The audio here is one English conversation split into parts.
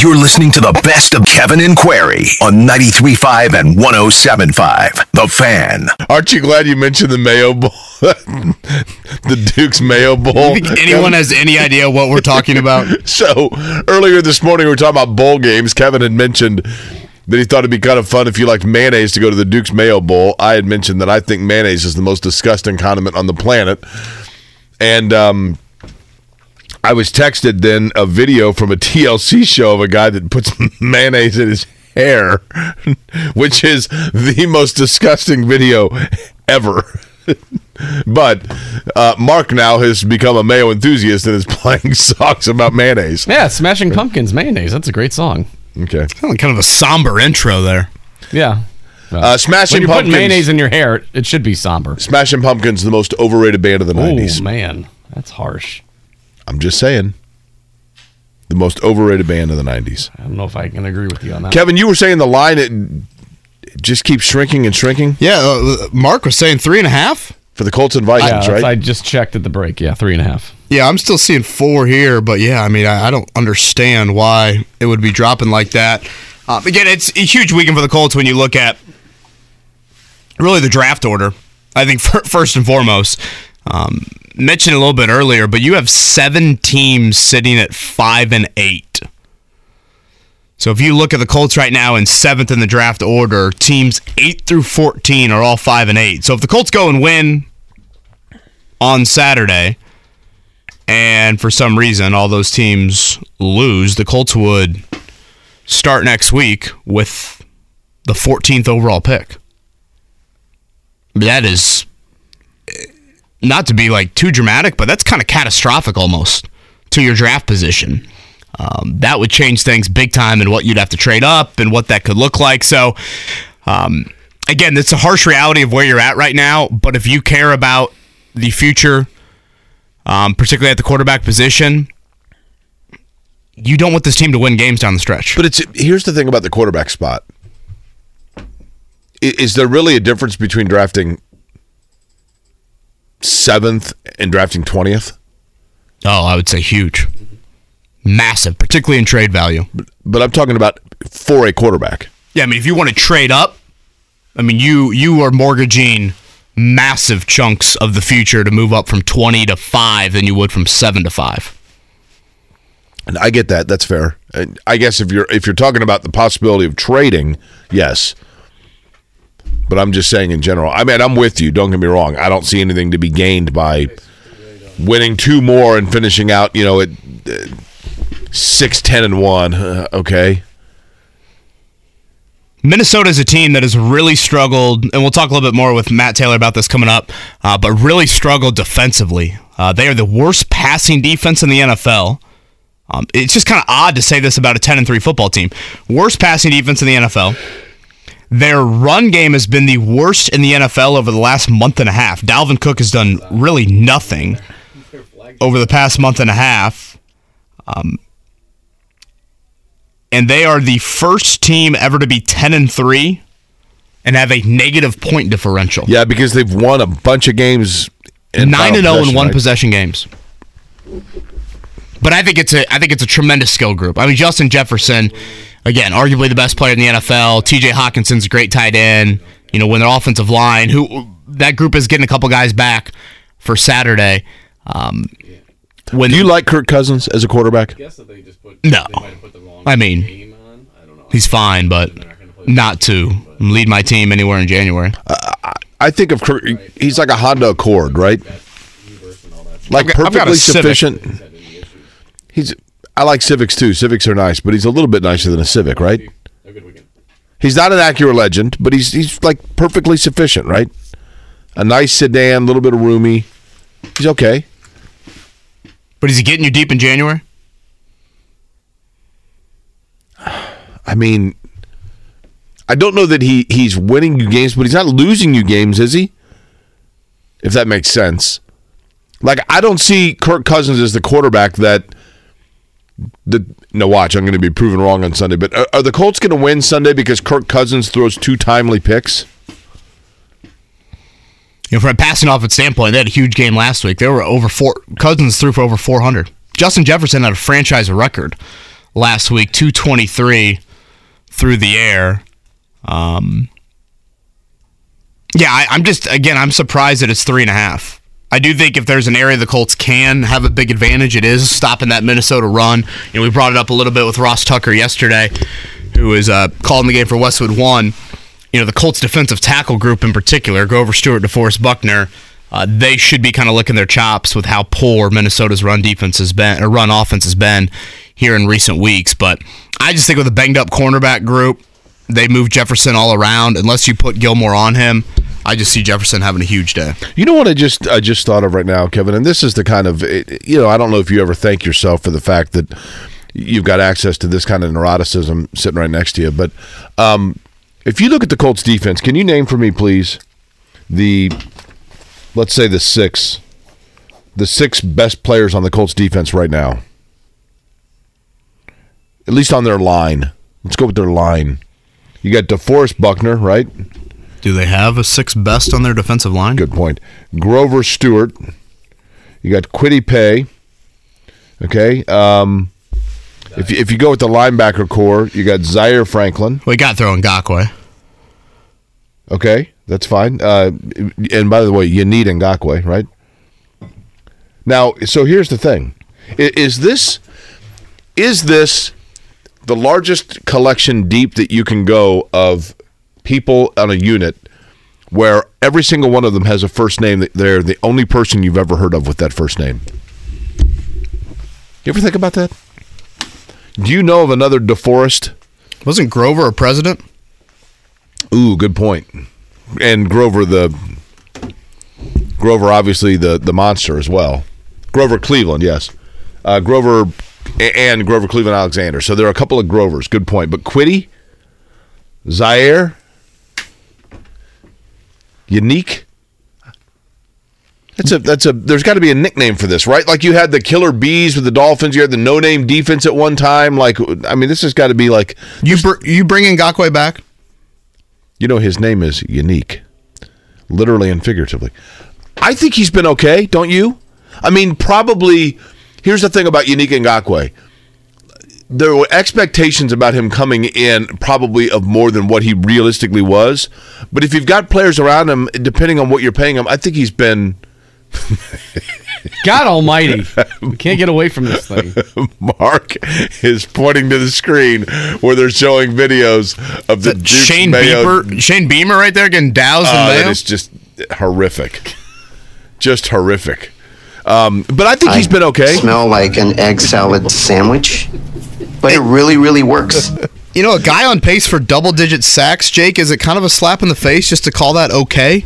You're listening to the best of Kevin and Query on 93.5 and 107.5. The Fan. Aren't you glad you mentioned the Mayo Bowl? the Duke's Mayo Bowl. You think anyone has any idea what we're talking about? So earlier this morning, we were talking about bowl games. Kevin had mentioned that he thought it'd be kind of fun if you liked mayonnaise to go to the Duke's Mayo Bowl. I had mentioned that I think mayonnaise is the most disgusting condiment on the planet. And um, I was texted then a video from a TLC show of a guy that puts mayonnaise in his hair, which is the most disgusting video ever. but uh, Mark now has become a mayo enthusiast and is playing songs about mayonnaise. Yeah, Smashing Pumpkins mayonnaise. That's a great song. Okay. Kind of a somber intro there. Yeah. Uh, Smashing when you're putting Pumpkins. mayonnaise in your hair, it should be somber. Smashing Pumpkins, the most overrated band of the 90s. Oh 90s. man, that's harsh. I'm just saying. The most overrated band of the 90s. I don't know if I can agree with you on that. Kevin, you were saying the line it it just keeps shrinking and shrinking Yeah, uh, Mark was saying three and a half. for the Colts and yeah, Vikings, that's- I just checked at the break. Yeah, three and a half. Yeah, I'm still seeing four here, but yeah, I mean, I, I don't understand why it would be dropping like that. Uh, again, it's a huge weekend for the Colts when you look at really the draft order. I think fir- first and foremost, um, mentioned a little bit earlier, but you have seven teams sitting at five and eight. So if you look at the Colts right now in seventh in the draft order, teams eight through fourteen are all five and eight. So if the Colts go and win on Saturday, and for some reason all those teams lose, the Colts would start next week with the 14th overall pick. That is not to be like too dramatic, but that's kind of catastrophic almost to your draft position. Um, that would change things big time and what you'd have to trade up and what that could look like. So, um, again, it's a harsh reality of where you're at right now. But if you care about the future, um, particularly at the quarterback position, you don't want this team to win games down the stretch. But it's here's the thing about the quarterback spot. Is there really a difference between drafting seventh and drafting twentieth? oh, I would say huge, massive, particularly in trade value. But I'm talking about for a quarterback. Yeah, I mean, if you want to trade up, I mean, you you are mortgaging massive chunks of the future to move up from twenty to five than you would from seven to five. And I get that. That's fair. I guess if you're if you're talking about the possibility of trading, yes. But I'm just saying in general. I mean, I'm with you. Don't get me wrong. I don't see anything to be gained by winning two more and finishing out. You know, at uh, six, ten, and one. Uh, okay. Minnesota is a team that has really struggled, and we'll talk a little bit more with Matt Taylor about this coming up, uh, but really struggled defensively. Uh, they are the worst passing defense in the NFL. Um, it's just kind of odd to say this about a 10 and 3 football team. Worst passing defense in the NFL. Their run game has been the worst in the NFL over the last month and a half. Dalvin Cook has done really nothing over the past month and a half. Um, and they are the first team ever to be 10 and 3 and have a negative point differential. Yeah, because they've won a bunch of games. In 9 and 0 in one right? possession games. But I think it's a I think it's a tremendous skill group. I mean Justin Jefferson, again, arguably the best player in the NFL. TJ Hockenson's a great tight end. You know, when their offensive line, who that group is getting a couple guys back for Saturday. Um, when Do you like Kirk Cousins as a quarterback? no, I mean, he's fine, but not to lead my team anywhere in January. I think of Kirk. He's like a Honda Accord, right? Like I've got- I've got a perfectly sufficient. He's. I like Civics too. Civics are nice, but he's a little bit nicer than a Civic, right? He's not an Acura legend, but he's he's like perfectly sufficient, right? A nice sedan, a little bit of roomy. He's okay. But is he getting you deep in January? I mean, I don't know that he he's winning you games, but he's not losing you games, is he? if that makes sense. Like I don't see Kirk Cousins as the quarterback that the no watch I'm going to be proven wrong on Sunday, but are, are the Colts going to win Sunday because Kirk Cousins throws two timely picks? You know, from a passing offense standpoint, they had a huge game last week. They were over four. Cousins threw for over 400. Justin Jefferson had a franchise record last week, 223 through the air. Um, yeah, I, I'm just again, I'm surprised that it's three and a half. I do think if there's an area the Colts can have a big advantage, it is stopping that Minnesota run. You know, we brought it up a little bit with Ross Tucker yesterday, who was uh, calling the game for Westwood One. You know, the Colts defensive tackle group in particular, Grover Stewart, DeForest Buckner, uh, they should be kind of licking their chops with how poor Minnesota's run defense has been, or run offense has been here in recent weeks. But I just think with a banged up cornerback group, they move Jefferson all around. Unless you put Gilmore on him, I just see Jefferson having a huge day. You know what I just I just thought of right now, Kevin, and this is the kind of you know I don't know if you ever thank yourself for the fact that you've got access to this kind of neuroticism sitting right next to you. But um, if you look at the Colts defense, can you name for me, please, the let's say the six the six best players on the Colts defense right now? At least on their line. Let's go with their line. You got DeForest Buckner, right? Do they have a six best on their defensive line? Good point. Grover Stewart. You got Kwity Paye. Okay. Um, if, you, if you go with the linebacker core, you got Zaire Franklin. We got throwing Gakwe. Okay, that's fine. Uh, and by the way, you need Ngakoue, right? Now, so here's the thing: is this is this the largest collection deep that you can go of people on a unit where every single one of them has a first name that they're the only person you've ever heard of with that first name? You ever think about that? Do you know of another DeForest? Wasn't Grover a president? Ooh, good point. And Grover the Grover obviously the the monster as well. Grover Cleveland, yes. Uh, Grover and Grover Cleveland Alexander. So there are a couple of Grovers. Good point. But Kwity, Zaire, Unique. That's a that's a there's got to be a nickname for this, right? Like you had the killer bees with the Dolphins, you had the no name defense at one time. Like I mean, this has got to be like You br- you bringing Gakwe back? You know, his name is unique, literally and figuratively. I think he's been okay, don't you? I mean, probably. Here's the thing about Unique Ngakoue. There were expectations about him coming in, probably of more than what he realistically was. But if you've got players around him, depending on what you're paying him, I think he's been. God Almighty, we can't get away from this thing. Mark is pointing to the screen where they're showing videos of the Duke's Shane Mayo Beamer, Shane Beamer, right there getting doused in that mayo. is just horrific. Just horrific. Um, but I think he's been okay. Smell like an egg salad sandwich, but it really, really works. You know, a guy on pace for double digit sacks, Jake, is it kind of a slap in the face just to call that okay?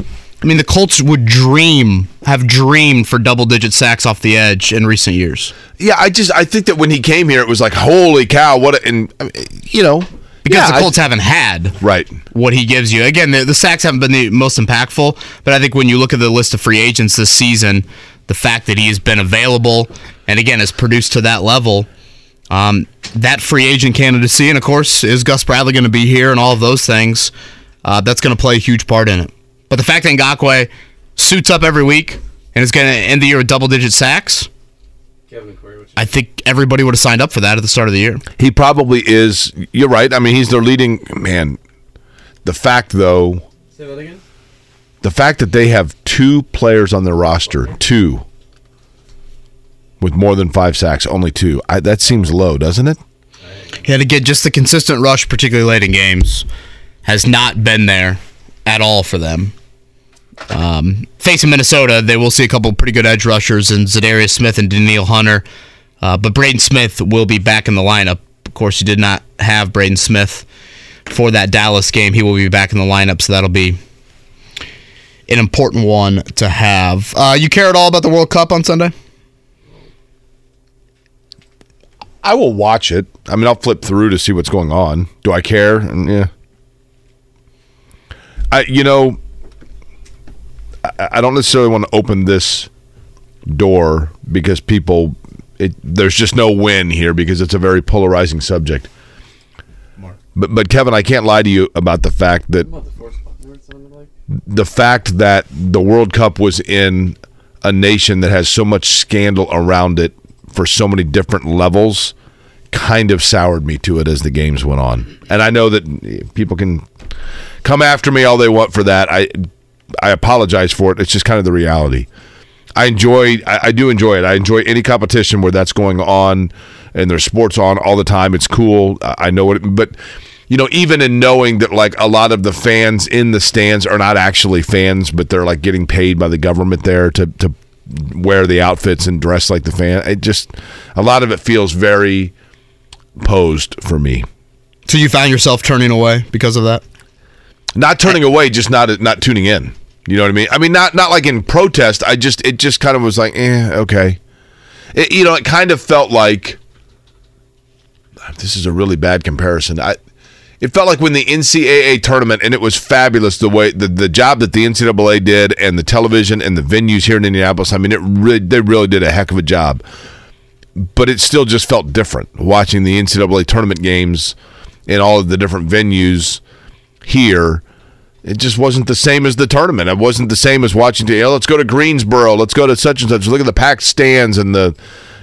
I mean, the Colts would dream, have dreamed for double digit sacks off the edge in recent years. Yeah, I just I think that when he came here, it was like, holy cow, what a, and I mean, you know Because yeah, the I- Colts haven't had right. what he gives you. Again, the, the sacks haven't been the most impactful, but I think when you look at the list of free agents this season, the fact that he has been available and again has produced to that level, um, that free agent candidacy, and of course, is Gus Bradley going to be here and all of those things? Uh, that's going to play a huge part in it. But the fact that Ngakoue suits up every week and is going to end the year with double digit sacks, I think everybody would have signed up for that at the start of the year. He probably is. You're right. I mean, he's their leading man. The fact, though, Say that again. the fact that they have two players on their roster, two with more than five sacks, only two. I, that seems low, doesn't it? Yeah, to get just the consistent rush, particularly late in games, has not been there at all for them. Um, facing Minnesota, they will see a couple pretty good edge rushers in Za'Darius Smith and Danielle Hunter, uh, but Braden Smith will be back in the lineup. Of course, you did not have Braden Smith for that Dallas game. He will be back in the lineup, so that'll be an important one to have. Uh, you care at all about the World Cup on Sunday? I will watch it. I mean, I'll flip through to see what's going on. Do I care? And yeah. I you know I, I don't necessarily want to open this door because people, it, there's just no win here because it's a very polarizing subject. But but Kevin, I can't lie to you about the fact that the fact that the World Cup was in a nation that has so much scandal around it for so many different levels kind of soured me to it as the games went on. And I know that people can come after me all they want for that. I I apologize for it. It's just kind of the reality. I enjoy I, I do enjoy it. I enjoy any competition where that's going on and there's sports on all the time. It's cool. I I know it but you know, even in knowing that like a lot of the fans in the stands are not actually fans, but they're like getting paid by the government there to to wear the outfits and dress like the fan. It just a lot of it feels very posed for me. So you found yourself turning away because of that? Not turning away, just not not tuning in. You know what I mean? I mean, not not like in protest. I just it just kind of was like, eh, okay. It, you know, it kind of felt like this is a really bad comparison. I it felt like when the NCAA tournament, and it was fabulous the way the, the job that the NCAA did, and the television and the venues here in Indianapolis. I mean, it really they really did a heck of a job. But it still just felt different watching the NCAA tournament games in all of the different venues here. It just wasn't the same as the tournament. It wasn't the same as watching. You know, let's go to Greensboro. Let's go to such and such. Look at the packed stands and the,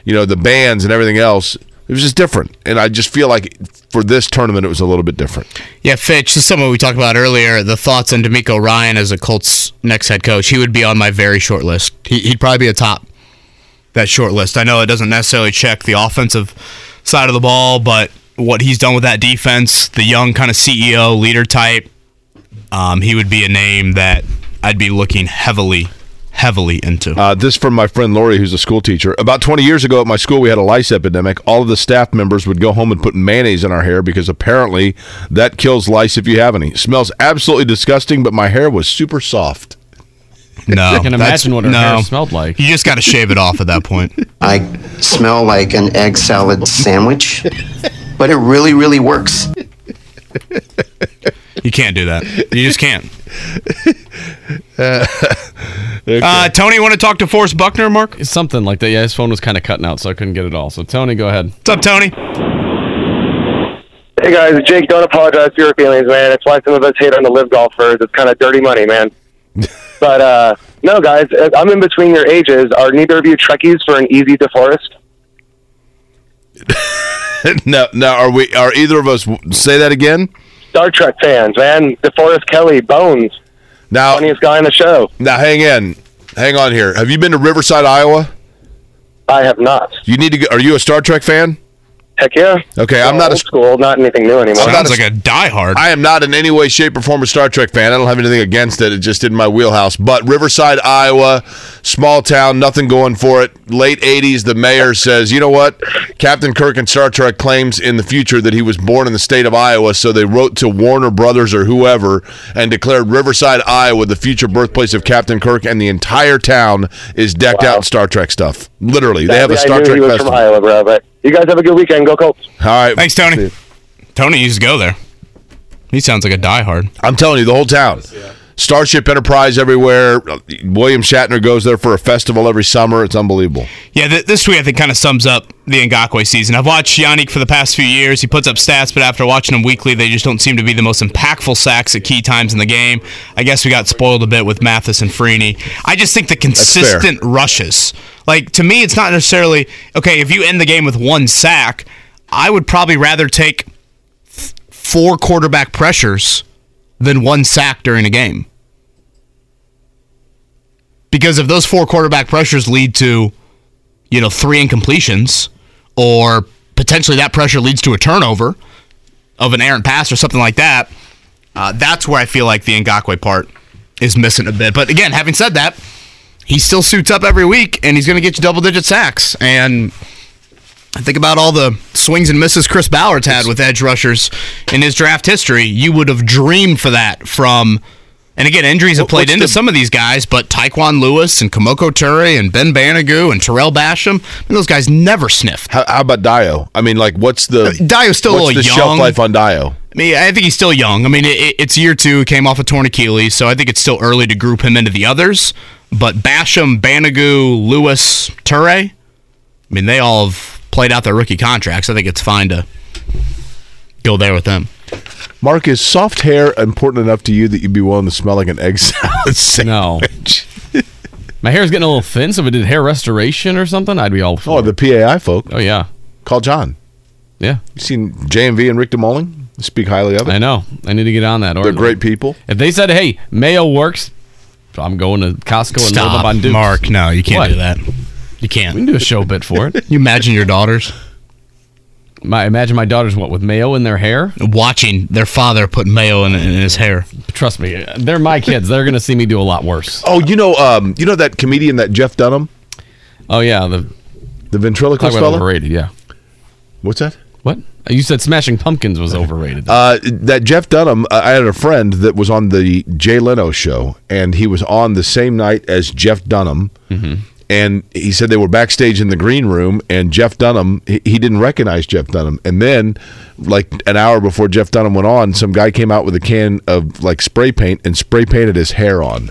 you know, the bands and everything else. It was just different, and I just feel like for this tournament, it was a little bit different. Yeah, Fitch, this is we talked about earlier. The thoughts on DeMeco Ryan as a Colts next head coach. He would be on my very short list. He, he'd probably be a top that short list. I know it doesn't necessarily check the offensive side of the ball, but what he's done with that defense, the young kind of CEO leader type, um, he would be a name that I'd be looking heavily, heavily into. Uh, this from my friend Lori, who's a school teacher. About 20 years ago at my school, we had a lice epidemic. All of the staff members would go home and put mayonnaise in our hair because apparently that kills lice if you have any. smells absolutely disgusting, but my hair was super soft. no, I can imagine what her no. hair smelled like. You just got to shave it off at that point. I smell like an egg salad sandwich, but it really, really works. You can't do that. You just can't. uh, Tony, want to talk to Forrest Buckner, Mark? What's Something like that. Yeah, his phone was kind of cutting out, so I couldn't get it all. So Tony, go ahead. What's up, Tony? Hey guys, Jake, don't apologize for your feelings, man. It's why some of us hate on the live golfers. It's kind of dirty money, man. but uh no, guys, I'm in between your ages. Are neither of you Trekkies for an easy DeForest? no, no, are we? Are either of us? Say that again. Star Trek fans, man. DeForest Kelley, Bones, Now, funniest guy in the show. now, hang in, hang on here. Have you been to Riverside, Iowa? I have not. You need to. Go, are you a Star Trek fan? Heck yeah. Okay, I'm oh, not a old school, not anything new anymore. not Sounds a- like a diehard. I am not in any way, shape, or form a Star Trek fan. I don't have anything against it. It just in my wheelhouse. But Riverside, Iowa, small town, nothing going for it. Late 80s, the mayor says, you know what? Captain Kirk in Star Trek claims in the future that he was born in the state of Iowa. So they wrote to Warner Brothers or whoever and declared Riverside, Iowa, the future birthplace of Captain Kirk. And the entire town is decked out in Star Trek stuff. Literally. They have a Star knew Trek he was festival. from Iowa, bro. But you guys have a good weekend. Go Colts. All right. Thanks, Tony. Tony needs to go there. He sounds like a diehard. I'm telling you, the whole town. Starship Enterprise everywhere. William Shatner goes there for a festival every summer. It's unbelievable. Yeah, th- this tweet I think kind of sums up the Ngakoue season. I've watched Yannick for the past few years. He puts up stats, but after watching him weekly, they just don't seem to be the most impactful sacks at key times in the game. I guess we got spoiled a bit with Mathis and Freeney. I just think the consistent rushes. Like to me, it's not necessarily okay if you end the game with one sack. I would probably rather take four quarterback pressures than one sack during a game. Because if those four quarterback pressures lead to, you know, three incompletions, or potentially that pressure leads to a turnover of an errant pass or something like that, uh, that's where I feel like the Ngakoue part is missing a bit. But again, having said that, he still suits up every week and he's going to get you double digit sacks. And I think about all the swings and misses Chris Ballard's had with edge rushers in his draft history. You would have dreamed for that from And again, injuries have played what's into the- some of these guys, but Tyquan Lewis and Kemoko Turay and Ben Banogu and Tarell Basham, and those guys never sniffed. How, how about Dayo? I mean, like, what's the uh, Dayo's still a what's little the young. shelf life on Dio? I mean, I think he's still young. I mean, it, it- it's year two, came off a torn Achilles, so I think it's still early to group him into the others. But Basham, Banogu, Lewis, Turay, I mean, they all have played out their rookie contracts. I think it's fine to go there with them. Mark, is soft hair important enough to you that you'd be willing to smell like an egg salad No. sandwich? My hair's getting a little thin, so if it did hair restoration or something, I'd be all for Oh, the PAI folk. Oh, yeah. Call John. Yeah. You seen JMV and Rick DeMoling? Speak highly of it. I know. I need to get on that. Or They're great people. If they said, hey, Mayo works, I'm going to Costco and load up on Stop, Dukes. Mark. No, you can't What? do that. You can't. We can do a show bit for it. You imagine your daughters My imagine my daughters what with mayo in their hair. watching their father put mayo in, in his hair. Trust me, they're my kids. They're gonna see me do a lot worse. Oh, you know, um, you know that comedian that Jeff Dunham, Oh yeah, the the talk ventriloquist about fella. overrated. Yeah. What's that? What? You said Smashing Pumpkins was overrated. Uh, that Jeff Dunham. Uh, I had a friend that was on the Jay Leno show, and he was on the same night as Jeff Dunham. And he said they were backstage in the green room, and Jeff Dunham he, he didn't recognize Jeff Dunham. And then, like an hour before Jeff Dunham went on, some guy came out with a can of like spray paint and spray painted his hair on,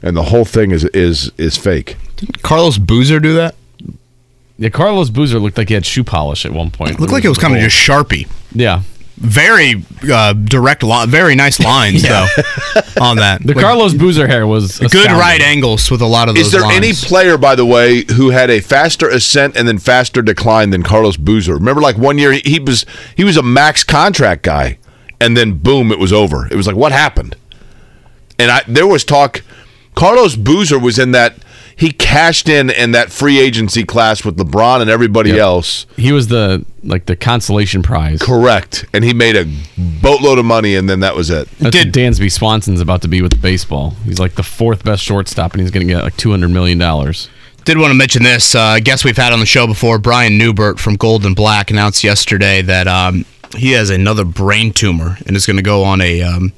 and the whole thing is is is fake. Did Carlos Boozer do that? Yeah, Carlos Boozer looked like he had shoe polish at one point. Looked like it was kind of just Sharpie. yeah. Very uh, direct, li- very nice lines though on that. The Like, Carlos Boozer hair was good astounding. right angles with a lot of those. Is there any lines. player, by the way, who had a faster ascent and then faster decline than Carlos Boozer? Remember, like one year he, he was he was a max contract guy, and then boom, it was over. It was like, what happened? And I there was talk. Carlos Boozer was in that. He cashed in in that free agency class with LeBron and everybody Yep. else. He was the like the consolation prize. Correct, and he made a boatload of money, and then that was it. That's Did- Dansby Swanson's about to be with baseball. He's like the fourth best shortstop, and he's going to get like two hundred million dollars. Did want to mention this. Uh, I guess we've had on the show before. Brian Neubert from Gold and Black announced yesterday that um, he has another brain tumor and is going to go on a um,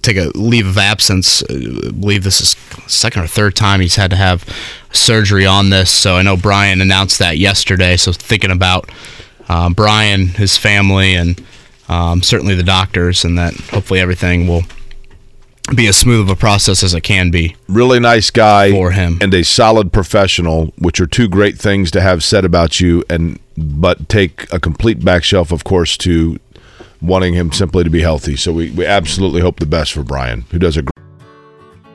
take a leave of absence. Uh, I believe this is second or third time he's had to have surgery on this. So I know Brian announced that yesterday. So thinking about um, Brian, his family, and um, certainly the doctors, and that hopefully everything will be as smooth of a process as it can be. really nice guy For him. and a solid professional, which are two great things to have said about you, and but take a complete back shelf, of course, to wanting him simply to be healthy. So we, we absolutely hope the best for Brian, who does a great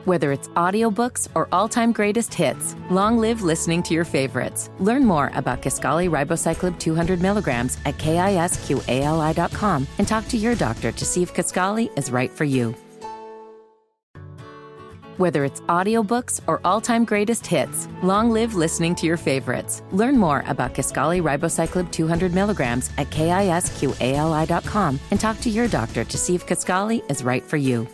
Whether it's audiobooks or all-time greatest hits, long live listening to your favorites. Learn more about Kisqali ribociclib 200 milligrams at kisqali.com and talk to your doctor to see if Kisqali is right for you. Whether it's audiobooks or all-time greatest hits, long live listening to your favorites. Learn more about Kisqali ribociclib 200 milligrams at kisqali.com and talk to your doctor to see if Kisqali is right for you.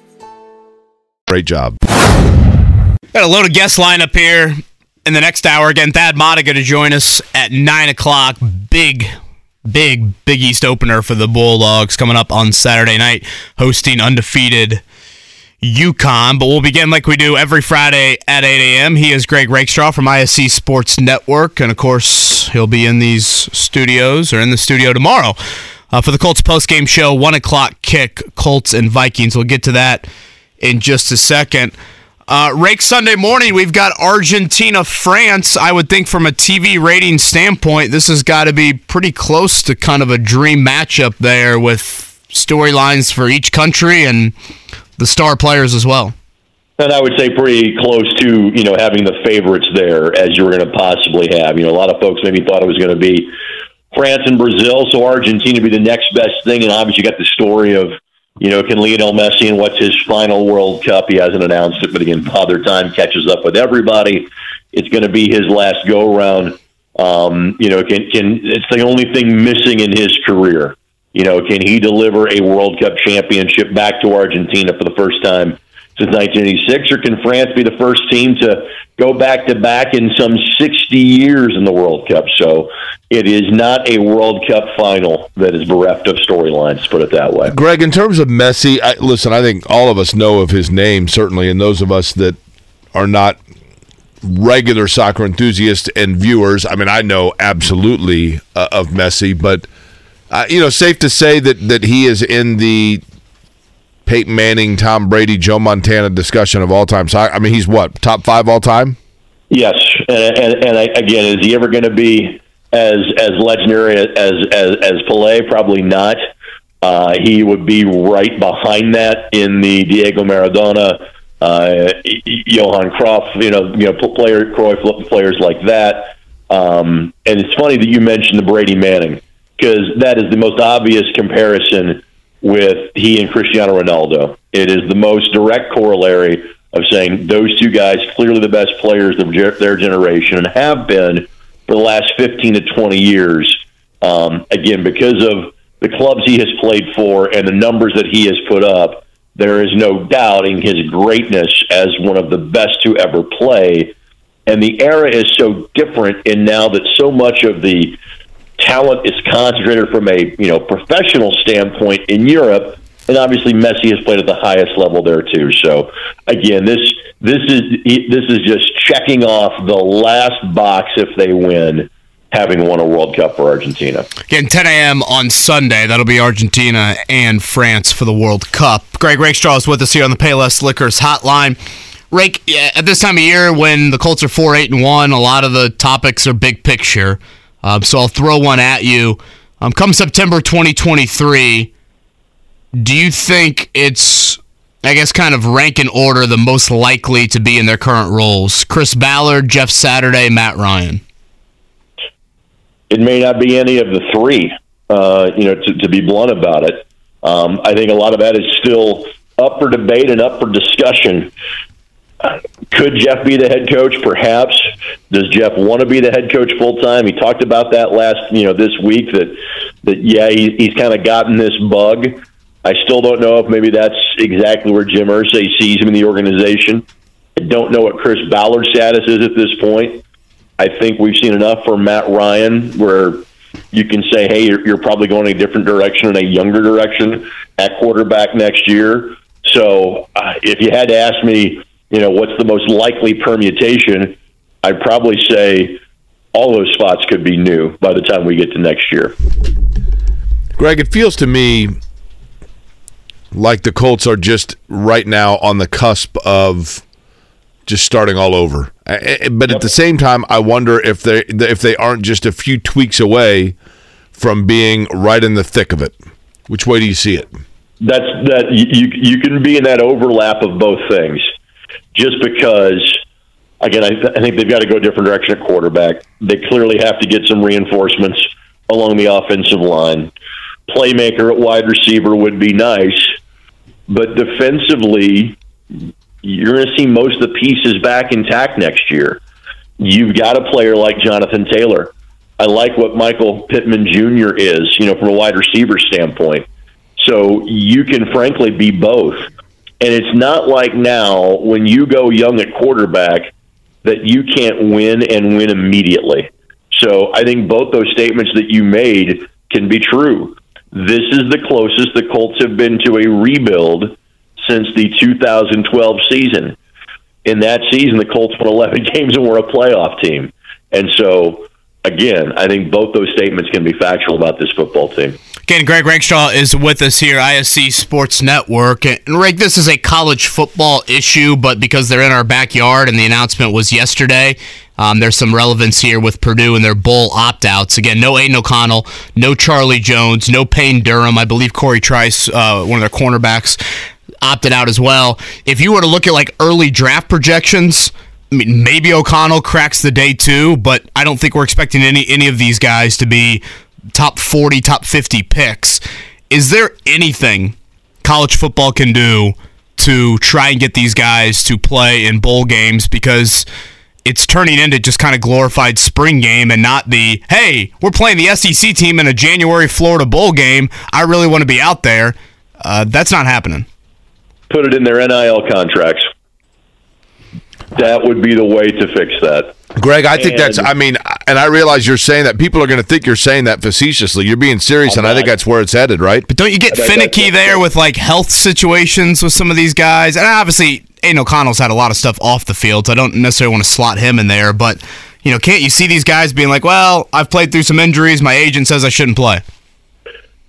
great job. Got a load loaded guest lineup here in the next hour. Again, Thad Matta going to join us at 9 o'clock. Big, big, Big East opener for the Bulldogs coming up on Saturday night, hosting undefeated UConn. But we'll begin like we do every Friday at 8 a.m. He is Greg Rakestraw from ISC Sports Network. And of course, he'll be in these studios or in the studio tomorrow uh, for the Colts postgame show, 1 o'clock kick, Colts and Vikings. We'll get to that in just a second. Uh, Rake Sunday morning, we've got Argentina, France. I would think from a TV rating standpoint, this has got to be pretty close to kind of a dream matchup there with storylines for each country and the star players as well. And I would say pretty close to, you know, having the favorites there as you were going to possibly have. You know, a lot of folks maybe thought it was going to be France and Brazil, so Argentina would be the next best thing. And obviously, you got the story of, you know, can Lionel Messi and what's his final World Cup? He hasn't announced it, but again, Father Time catches up with everybody. It's going to be his last go around. Um, you know, can can it's the only thing missing in his career. You know, can he deliver a World Cup championship back to Argentina for the first time since 1986, or can France be the first team to go back to back in some 60 years in the World Cup? So it is not a World Cup final that is bereft of storylines, put it that way. Greg, in terms of Messi, I, listen, I think all of us know of his name, certainly, and those of us that are not regular soccer enthusiasts and viewers, I mean, I know absolutely uh, of Messi, but. Uh, you know, safe to say that, that he is in the Peyton Manning, Tom Brady, Joe Montana discussion of all time. So I, I mean, he's what top five all time. Yes, and and, and I, again, is he ever going to be as as legendary as as as Pelé? Probably not. Uh, he would be right behind that in the Diego Maradona, uh, Johan Cruyff, you know, you know, player players like that. Um, and it's funny that you mentioned the Brady Manning because that is the most obvious comparison with he and Cristiano Ronaldo. It is the most direct corollary of saying those two guys clearly the best players of their generation and have been for the last 15 to 20 years. Um, again, because of the clubs he has played for and the numbers that he has put up, there is no doubting his greatness as one of the best to ever play. And the era is so different in now that so much of the talent is concentrated from a you know professional standpoint in Europe, and obviously Messi has played at the highest level there too. So again, this this is this is just checking off the last box if they win. Having won a World Cup for Argentina. Again, 10 a.m. on Sunday. That'll be Argentina and France for the World Cup. Greg Rakestraw is with us here on the Payless Liquors hotline. Rake, at this time of year when the Colts are 4 8 and 1, a lot of the topics are big picture. Um, so I'll throw one at you. Um, come September 2023, do you think it's, I guess, kind of rank in order the most likely to be in their current roles? Chris Ballard, Jeff Saturday, Matt Ryan. It may not be any of the three. Uh, you know, to, to, be blunt about it, um, I think a lot of that is still up for debate and up for discussion. Could Jeff be the head coach? Perhaps. Does Jeff want to be the head coach full time? He talked about that last, you know, this week. That that yeah, he, he's kind of gotten this bug. I still don't know if maybe that's exactly where Jim Irsay sees him in the organization. I don't know what Chris Ballard's status is at this point. I think we've seen enough for Matt Ryan where you can say, hey, you're, you're probably going a different direction in a younger direction at quarterback next year. So uh, if you had to ask me you know, what's the most likely permutation? I'd probably say all those spots could be new by the time we get to next year. Greg, it feels to me like the Colts are just right now on the cusp of just starting all over. But at the same time, I wonder if they if they aren't just a few tweaks away from being right in the thick of it. Which way do you see it? That's that you you can be in that overlap of both things just because, again, I, th- I think they've got to go a different direction at quarterback. They clearly have to get some reinforcements along the offensive line. Playmaker at wide receiver would be nice, but defensively, you're going to see most of the pieces back intact next year. You've got a player like Jonathan Taylor. I like what Michael Pittman Jr. is, you know, from a wide receiver standpoint. So you can frankly be both. And it's not like now when you go young at quarterback that you can't win and win immediately. So I think both those statements that you made can be true. This is the closest the Colts have been to a rebuild since the 2012 season. In that season, the Colts won 11 games and were a playoff team. And so, again, I think both those statements can be factual about this football team. Again, Greg Rakestraw is with us here, ISC Sports Network. And Greg, this is a college football issue, but because they're in our backyard and the announcement was yesterday, um, there's some relevance here with Purdue and their bowl opt outs. Again, no Aidan O'Connell, no Charlie Jones, no Payne Durham. I believe Cory Trice, uh, one of their cornerbacks, opted out as well. If you were to look at like early draft projections, I mean, maybe O'Connell cracks the day too, but I don't think we're expecting any any of these guys to be top 40, top 50 picks. Is there anything college football can do to try and get these guys to play in bowl games because it's turning into just kind of glorified spring game and not the hey we're playing the SEC team in a January Florida bowl game I really want to be out there uh, that's not happening put it in their NIL contracts. That would be the way to fix that. Greg, I think that's. I mean, and I realize you're saying that. People are going to think you're saying that facetiously. You're being serious, and I think that's where it's headed, right? But don't you get finicky that- there with like health situations with some of these guys? And obviously, Aidan O'Connell's had a lot of stuff off the field, so I don't necessarily want to slot him in there. But you know, can't you see these guys being like, "Well, I've played through some injuries. My agent says I shouldn't play."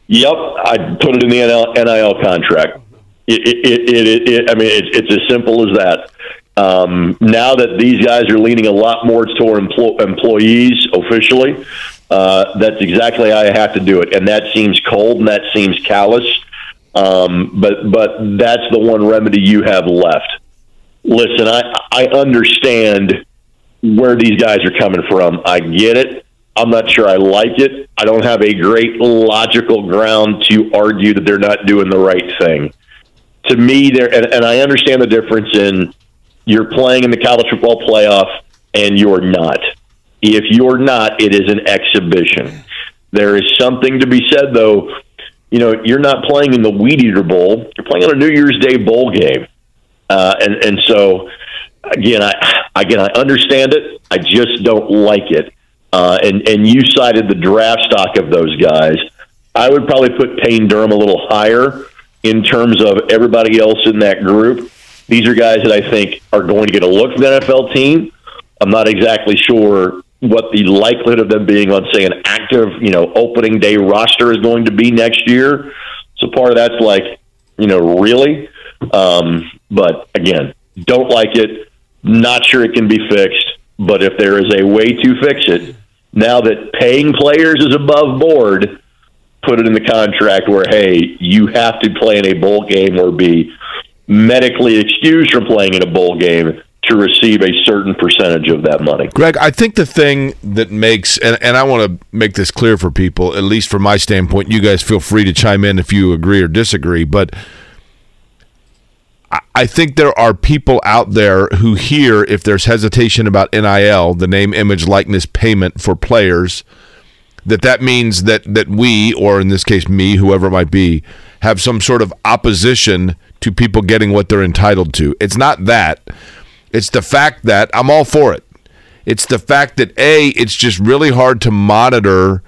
Yep, I'd put it in the NIL, NIL contract. It, it, it, it, it, I mean, it's, it's as simple as that. Um, now that these guys are leaning a lot more toward emplo- employees officially, uh, that's exactly how I have to do it, and that seems cold and that seems callous. Um, but but that's the one remedy you have left. Listen, I I understand where these guys are coming from. I get it. I'm not sure I like it. I don't have a great logical ground to argue that they're not doing the right thing. To me, there and, and I understand the difference in you're playing in the college football playoff and you're not. If you're not, it is an exhibition. There is something to be said, though. You know, you're not playing in the Weed Eater Bowl. You're playing on a New Year's Day bowl game, uh, and and so again, I again I understand it. I just don't like it. Uh, and and you cited the draft stock of those guys. I would probably put Payne Durham a little higher in terms of everybody else in that group. These are guys that I think are going to get a look for the NFL team. I'm not exactly sure what the likelihood of them being on, say, an active, you know, opening day roster is going to be next year. So part of that's like, you know, really. Um, but again, don't like it. Not sure it can be fixed. But if there is a way to fix it, now that paying players is above board, put it in the contract where, hey, you have to play in a bowl game or be medically excused from playing in a bowl game to receive a certain percentage of that money. Greg, I think the thing that makes, and, and I want to make this clear for people, at least from my standpoint, you guys feel free to chime in if you agree or disagree, but I- I think there are people out there who hear if there's hesitation about NIL, the name, image, likeness payment for players, that that means that that we, or in this case me, whoever it might be, have some sort of opposition to people getting what they're entitled to. It's not that. It's the fact that I'm all for it. It's the fact that A, it's just really hard to monitor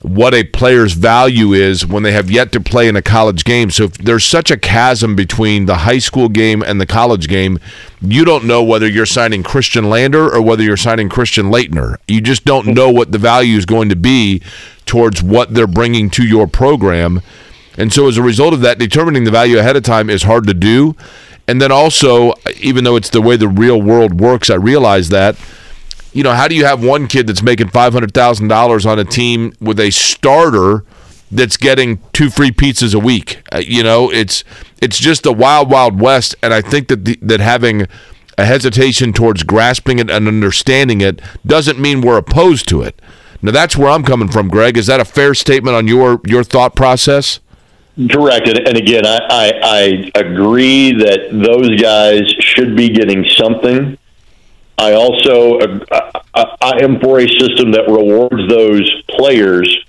what a player's value is when they have yet to play in a college game. So if there's such a chasm between the high school game and the college game, you don't know whether you're signing Christian Lander or whether you're signing Christian Leitner. You just don't know what the value is going to be towards what they're bringing to your program. And so as a result of that, determining the value ahead of time is hard to do. And then also, even though it's the way the real world works, I realize that you know, how do you have one kid that's making five hundred thousand dollars on a team with a starter that's getting two free pizzas a week? Uh, you know, it's it's just the wild, wild west, and I think that the, that having a hesitation towards grasping it and understanding it doesn't mean we're opposed to it. Now, that's where I'm coming from, Greg. Is that a fair statement on your your thought process? Correct. And, and again, I, I, I agree that those guys should be getting something. I also uh, I, I am for a system that rewards those players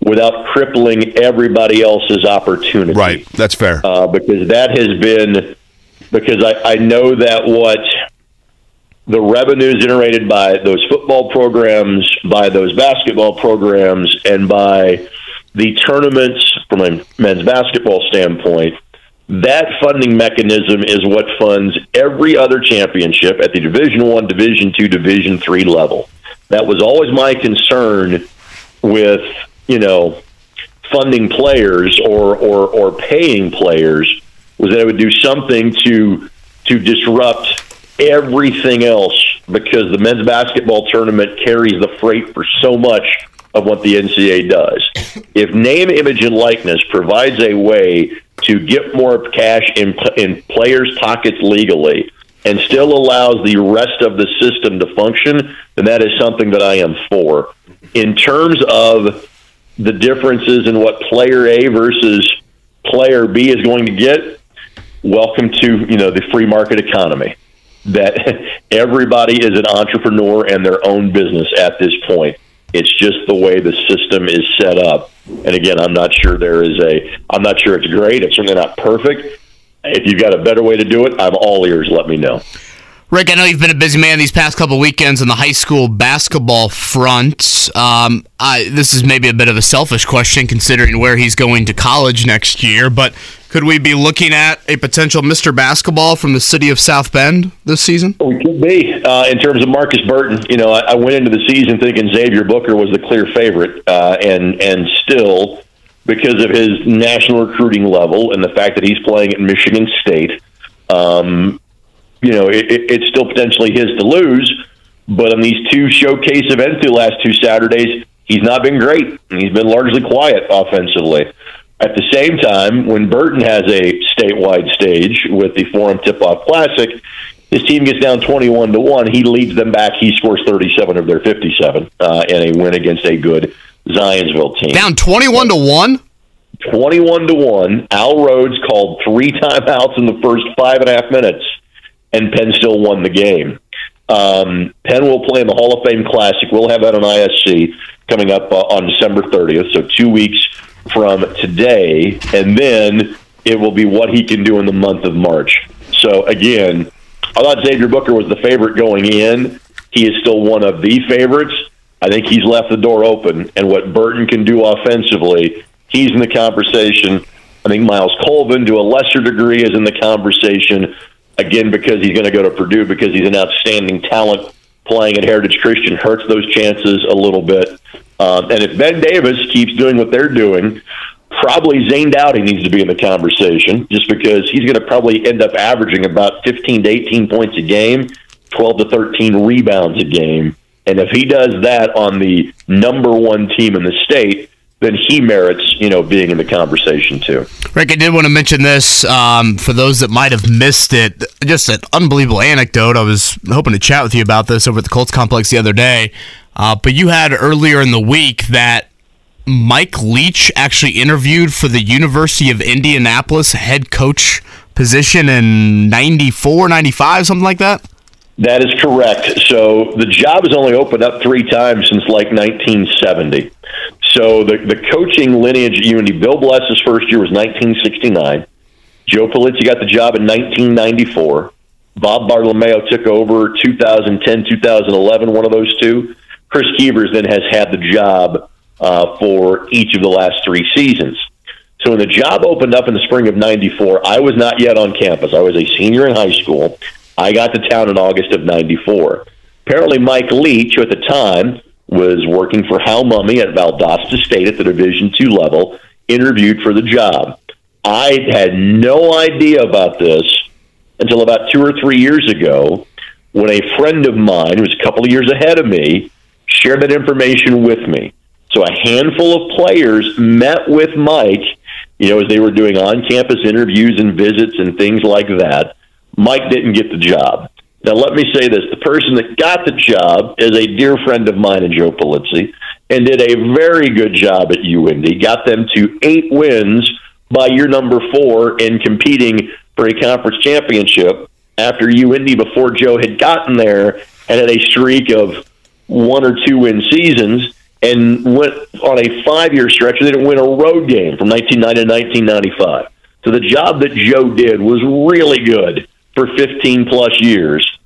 without crippling everybody else's opportunity. Right. That's fair. Uh, because that has been because I, I know that what the revenues generated by those football programs, by those basketball programs, and by the tournaments from a men's basketball standpoint, that funding mechanism is what funds every other championship at the Division One, Division Two, Division Three level. That was always my concern with you know funding players or or, or paying players was that it would do something to to disrupt everything else because the men's basketball tournament carries the freight for so much of what the NCAA does. If name, image, and likeness provides a way to get more cash in in players' pockets legally and still allows the rest of the system to function, then that is something that I am for. In terms of the differences in what player A versus player B is going to get, welcome to you know the free market economy. That everybody is an entrepreneur and their own business at this point. It's just the way the system is set up. And again, I'm not sure there is a. I'm not sure it's great. It's certainly not perfect. If you've got a better way to do it, I'm all ears. Let me know. Rick, I know you've been a busy man these past couple weekends on the high school basketball front. Um, I, this is maybe a bit of a selfish question considering where he's going to college next year, but could we be looking at a potential Mr. Basketball from the city of South Bend this season? We could be. Uh, in terms of Markus Burton, you know, I, I went into the season thinking Xavier Booker was the clear favorite, uh, and and still, because of his national recruiting level and the fact that he's playing at Michigan State, um, you know, it, it, it's still potentially his to lose. But on these two showcase events, the last two Saturdays, he's not been great. He's been largely quiet offensively. At the same time, when Burton has a statewide stage with the Forum Tip Off Classic, his team gets down 21 to 1. He leads them back. He scores 37 of their 57 uh, in a win against a good Zionsville team. Down 21 to 1? 21 to 1. Al Rhodes called three timeouts in the first five and a half minutes, and Penn still won the game. Um, Penn will play in the Hall of Fame Classic. We'll have that on ISC coming up uh, on December 30th, so two weeks from today, and then it will be what he can do in the month of March. So again, I thought Xavier Booker was the favorite going in. He is still one of the favorites. I think he's left the door open, and what Burton can do offensively, he's in the conversation. I think Myles Colvin, to a lesser degree, is in the conversation again because he's going to go to Purdue because he's an outstanding talent. Playing at Heritage Christian hurts those chances a little bit. Um, and if Ben Davis keeps doing what they're doing, probably Zane Dowdy needs to be in the conversation just because he's going to probably end up averaging about 15 to 18 points a game, 12 to 13 rebounds a game. And if he does that on the number one team in the state, then he merits, you know, being in the conversation too. Rick, I did want to mention this um, for those that might have missed it. Just an unbelievable anecdote. I was hoping to chat with you about this over at the Colts complex the other day. Uh, but you had earlier in the week that Mike Leach actually interviewed for the University of Indianapolis head coach position in 94, 95, something like that? That is correct. So the job has only opened up three times since like 1970. So the, the coaching lineage at UIndy, Bill Bless's first year was 1969. Joe Polizzi got the job in 1994. Bob Bartolomeo took over 2010, 2011, one of those two. Chris Keevers then has had the job uh, for each of the last three seasons. So when the job opened up in the spring of 94, I was not yet on campus. I was a senior in high school. I got to town in August of 94. Apparently, Mike Leach, who at the time was working for Hal Mumme at Valdosta State at the Division two level, interviewed for the job. I had no idea about this until about two or three years ago when a friend of mine, who was a couple of years ahead of me, shared that information with me. So a handful of players met with Mike, you know, as they were doing on campus interviews and visits and things like that. Mike didn't get the job. Now, let me say this the person that got the job is a dear friend of mine and Joe Polizzi and did a very good job at UIndy. Got them to eight wins by year number four in competing for a conference championship after UIndy, before Joe had gotten there, and had a streak of one or two win seasons and went on a five year stretch. They didn't win a road game from 1990 to 1995. So the job that Joe did was really good for 15 plus years.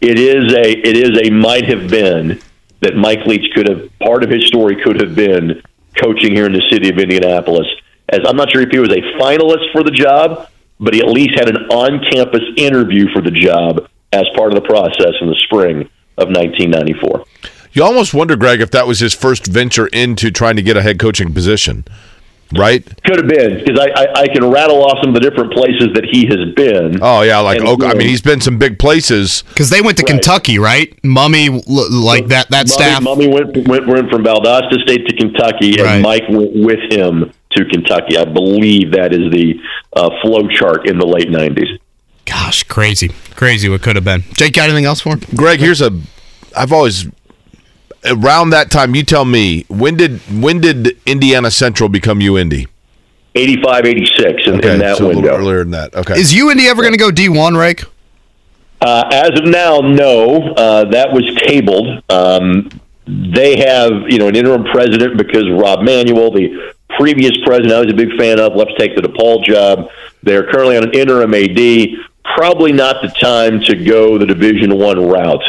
It is a it is a might have been that Mike Leach could have part of his story could have been coaching here in the city of Indianapolis. As I'm not sure if he was a finalist for the job, but he at least had an on-campus interview for the job as part of the process in the spring of 1994. You almost wonder, Greg, if that was his first venture into trying to get a head coaching position, right? Could have been because I, I, I can rattle off some of the different places that he has been. Oh yeah, like And, Oak, I mean, he's been some big places. Because they went to Right. Kentucky, right? Mumme, like that that Mumme, staff. Mumme went, went went from Valdosta State to Kentucky, and Mike went with him to Kentucky. I believe that is the uh, flow chart in the late '90s. Gosh, crazy, crazy. What could have been? Jake, got anything else for him? Greg, here's a. I've always around that time. You tell me when did when did Indiana Central become UIndy? 85, 86 in, in that so a little window. earlier than that. Okay, Is UIndy ever going to go D one, Rake? Uh, as of now, no. Uh, that was tabled. Um, they have, you know, an interim president because Rob Manuwal, the previous president, I was a big fan of, left to take the DePaul job. They're currently on an interim AD. Probably not the time to go the Division One route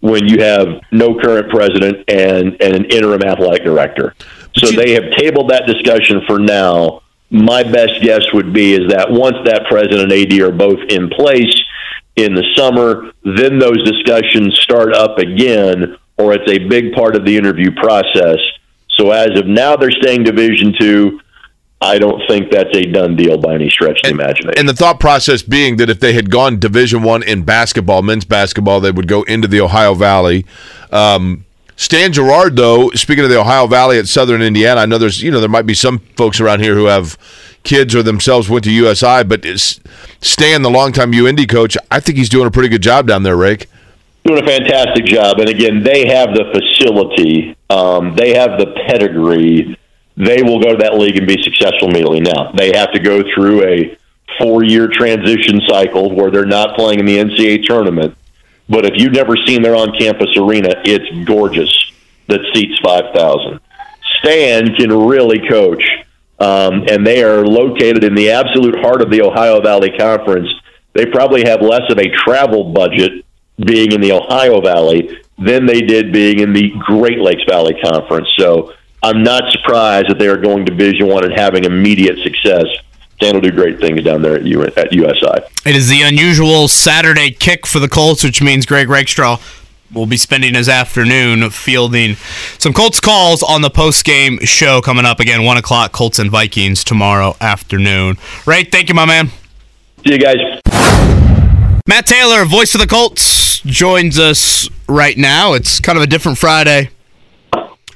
when you have no current president and, and an interim athletic director. So you- they have tabled that discussion for now. My best guess would be is that once that president and AD are both in place in the summer, then those discussions start up again, or it's a big part of the interview process. So as of now, they're staying Division Two. I don't think that's a done deal by any stretch of the imagination. And the thought process being that if they had gone Division One in basketball, men's basketball, they would go into the Ohio Valley. Um, Stan Gouard, though, speaking of the Ohio Valley at Southern Indiana, I know there's you know there might be some folks around here who have kids or themselves went to USI, but Stan, the longtime UIndy coach, I think he's doing a pretty good job down there, Rake. doing a fantastic job. And again, they have the facility, um, they have the pedigree. They will go to that league and be successful immediately. Now they have to go through a four-year transition cycle where they're not playing in the NCAA tournament. But if you've never seen their on-campus arena, it's gorgeous. That seats five thousand. Stan can really coach, um, and they are located in the absolute heart of the Ohio Valley Conference. They probably have less of a travel budget being in the Ohio Valley than they did being in the Great Lakes Valley Conference. So I'm not surprised that they are going to Division One and having immediate success. Dan will do great things down there at, U- at USI. It is the unusual Saturday kick for the Colts, which means Greg Rakestraw will be spending his afternoon fielding some Colts calls on the post-game show coming up again, 1 o'clock, Colts and Vikings tomorrow afternoon. Ray, thank you, my man. See you guys. Matt Taylor, voice of the Colts, joins us right now. It's kind of a different Friday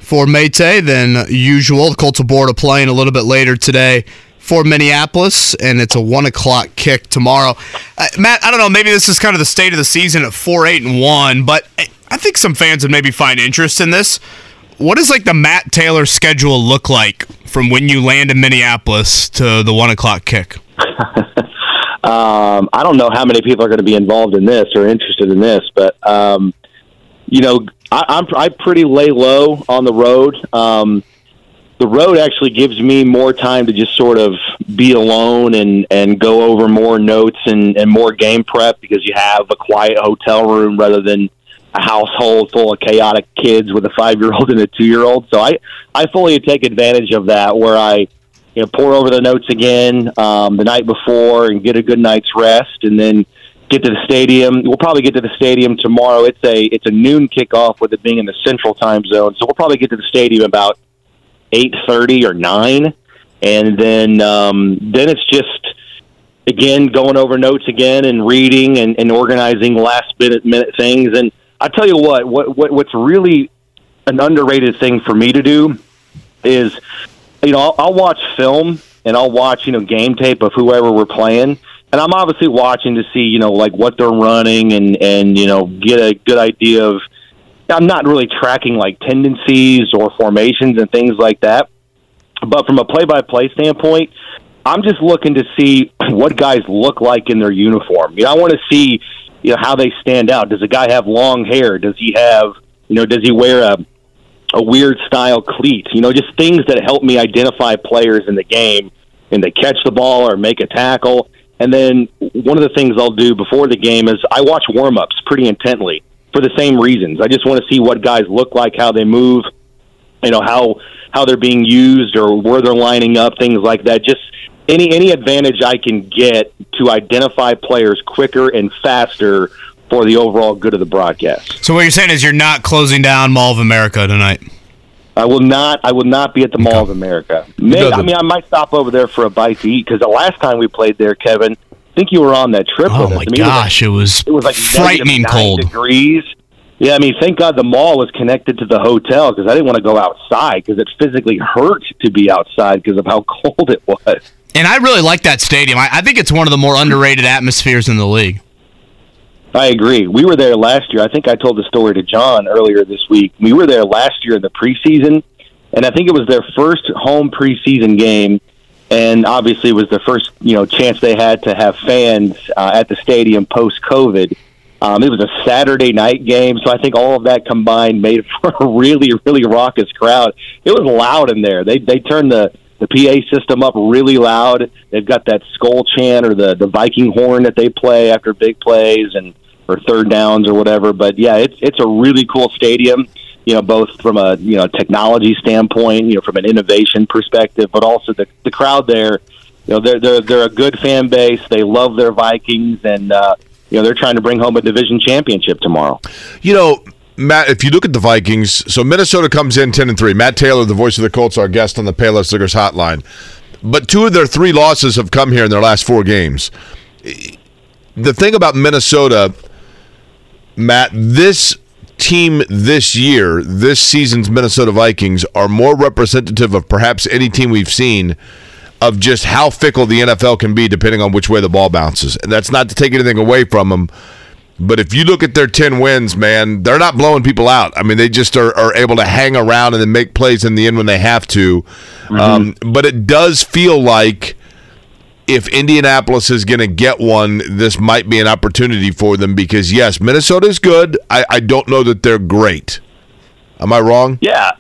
for Maytay than usual. The Colts will board a plane a little bit later today for Minneapolis, and it's a one o'clock kick tomorrow. Uh, Matt, I don't know. Maybe this is kind of the state of the season at four, eight, and one, but I- I think some fans would maybe find interest in this. What does like the Matt Taylor schedule look like from when you land in Minneapolis to the one o'clock kick? Um, I don't know how many people are going to be involved in this or interested in this, but um, you know, I, I'm I pretty lay low on the road. Um, the road actually gives me more time to just sort of be alone and and go over more notes and and more game prep because you have a quiet hotel room rather than a household full of chaotic kids with a five year old and a two year old. So I I fully take advantage of that where I you know pour over the notes again um, the night before and get a good night's rest and then get to the stadium. We'll probably get to the stadium tomorrow. It's a it's a noon kickoff with it being in the central time zone. So we'll probably get to the stadium about eight thirty or nine, and then um, then it's just again going over notes again and reading and, and organizing last minute minute things. And I tell you what, what, what what's really an underrated thing for me to do is, you know, I'll, I'll watch film and I'll watch you know game tape of whoever we're playing. And I'm obviously watching to see, you know, like what they're running and and you know get a good idea of I'm not really tracking like tendencies or formations and things like that. But from a play by play standpoint, I'm just looking to see what guys look like in their uniform. You know, I want to see you know how they stand out. Does a guy have long hair? Does he have you know does he wear a a weird style cleat? You know, just things that help me identify players in the game and they catch the ball or make a tackle. And then one of the things I'll do before the game is I watch warm ups pretty intently for the same reasons. I just want to see what guys look like, how they move, you know, how how they're being used or where they're lining up, things like that. Just any any advantage I can get to identify players quicker and faster for the overall good of the broadcast. So what you're saying is you're not closing down Mall of America tonight. I will not. I will not be at the Mall of America. May, I mean, I might stop over there for a bite to eat because the last time we played there, Kevin, I think you were on that trip. Oh my I mean, gosh, it was it was like frightening cold. degrees. Yeah, I mean, thank God the mall was connected to the hotel because I didn't want to go outside because it physically hurt to be outside because of how cold it was. And I really like that stadium. I, I think it's one of the more underrated atmospheres in the league. I agree. We were there last year. I think I told the story to John earlier this week. We were there last year in the preseason, and I think it was their first home preseason game. And obviously, it was the first you know chance they had to have fans uh, at the stadium post COVID. Um, it was a Saturday night game, so I think all of that combined made for a really, really raucous crowd. It was loud in there. They they turned the the PA system up really loud. They've got that skull chant or the the Viking horn that they play after big plays and or third downs or whatever. But yeah, it's it's a really cool stadium. You know, both from a you know technology standpoint, you know, from an innovation perspective, but also the the crowd there. You know, they're they're they're a good fan base. They love their Vikings, and uh, you know they're trying to bring home a division championship tomorrow. You know, Matt, if you look at the Vikings, so Minnesota comes in 10 and 3. Matt Taylor, the voice of the Colts, our guest on the Payless Liquors hotline. But two of their three losses have come here in their last four games. The thing about Minnesota, Matt, this team this year, this season's Minnesota Vikings, are more representative of perhaps any team we've seen of just how fickle the NFL can be depending on which way the ball bounces. And that's not to take anything away from them but if you look at their 10 wins, man, they're not blowing people out. I mean, they just are, are able to hang around and then make plays in the end when they have to. Mm-hmm. Um, but it does feel like if Indianapolis is going to get one, this might be an opportunity for them because, yes, Minnesota is good. I, I don't know that they're great. Am I wrong? Yeah.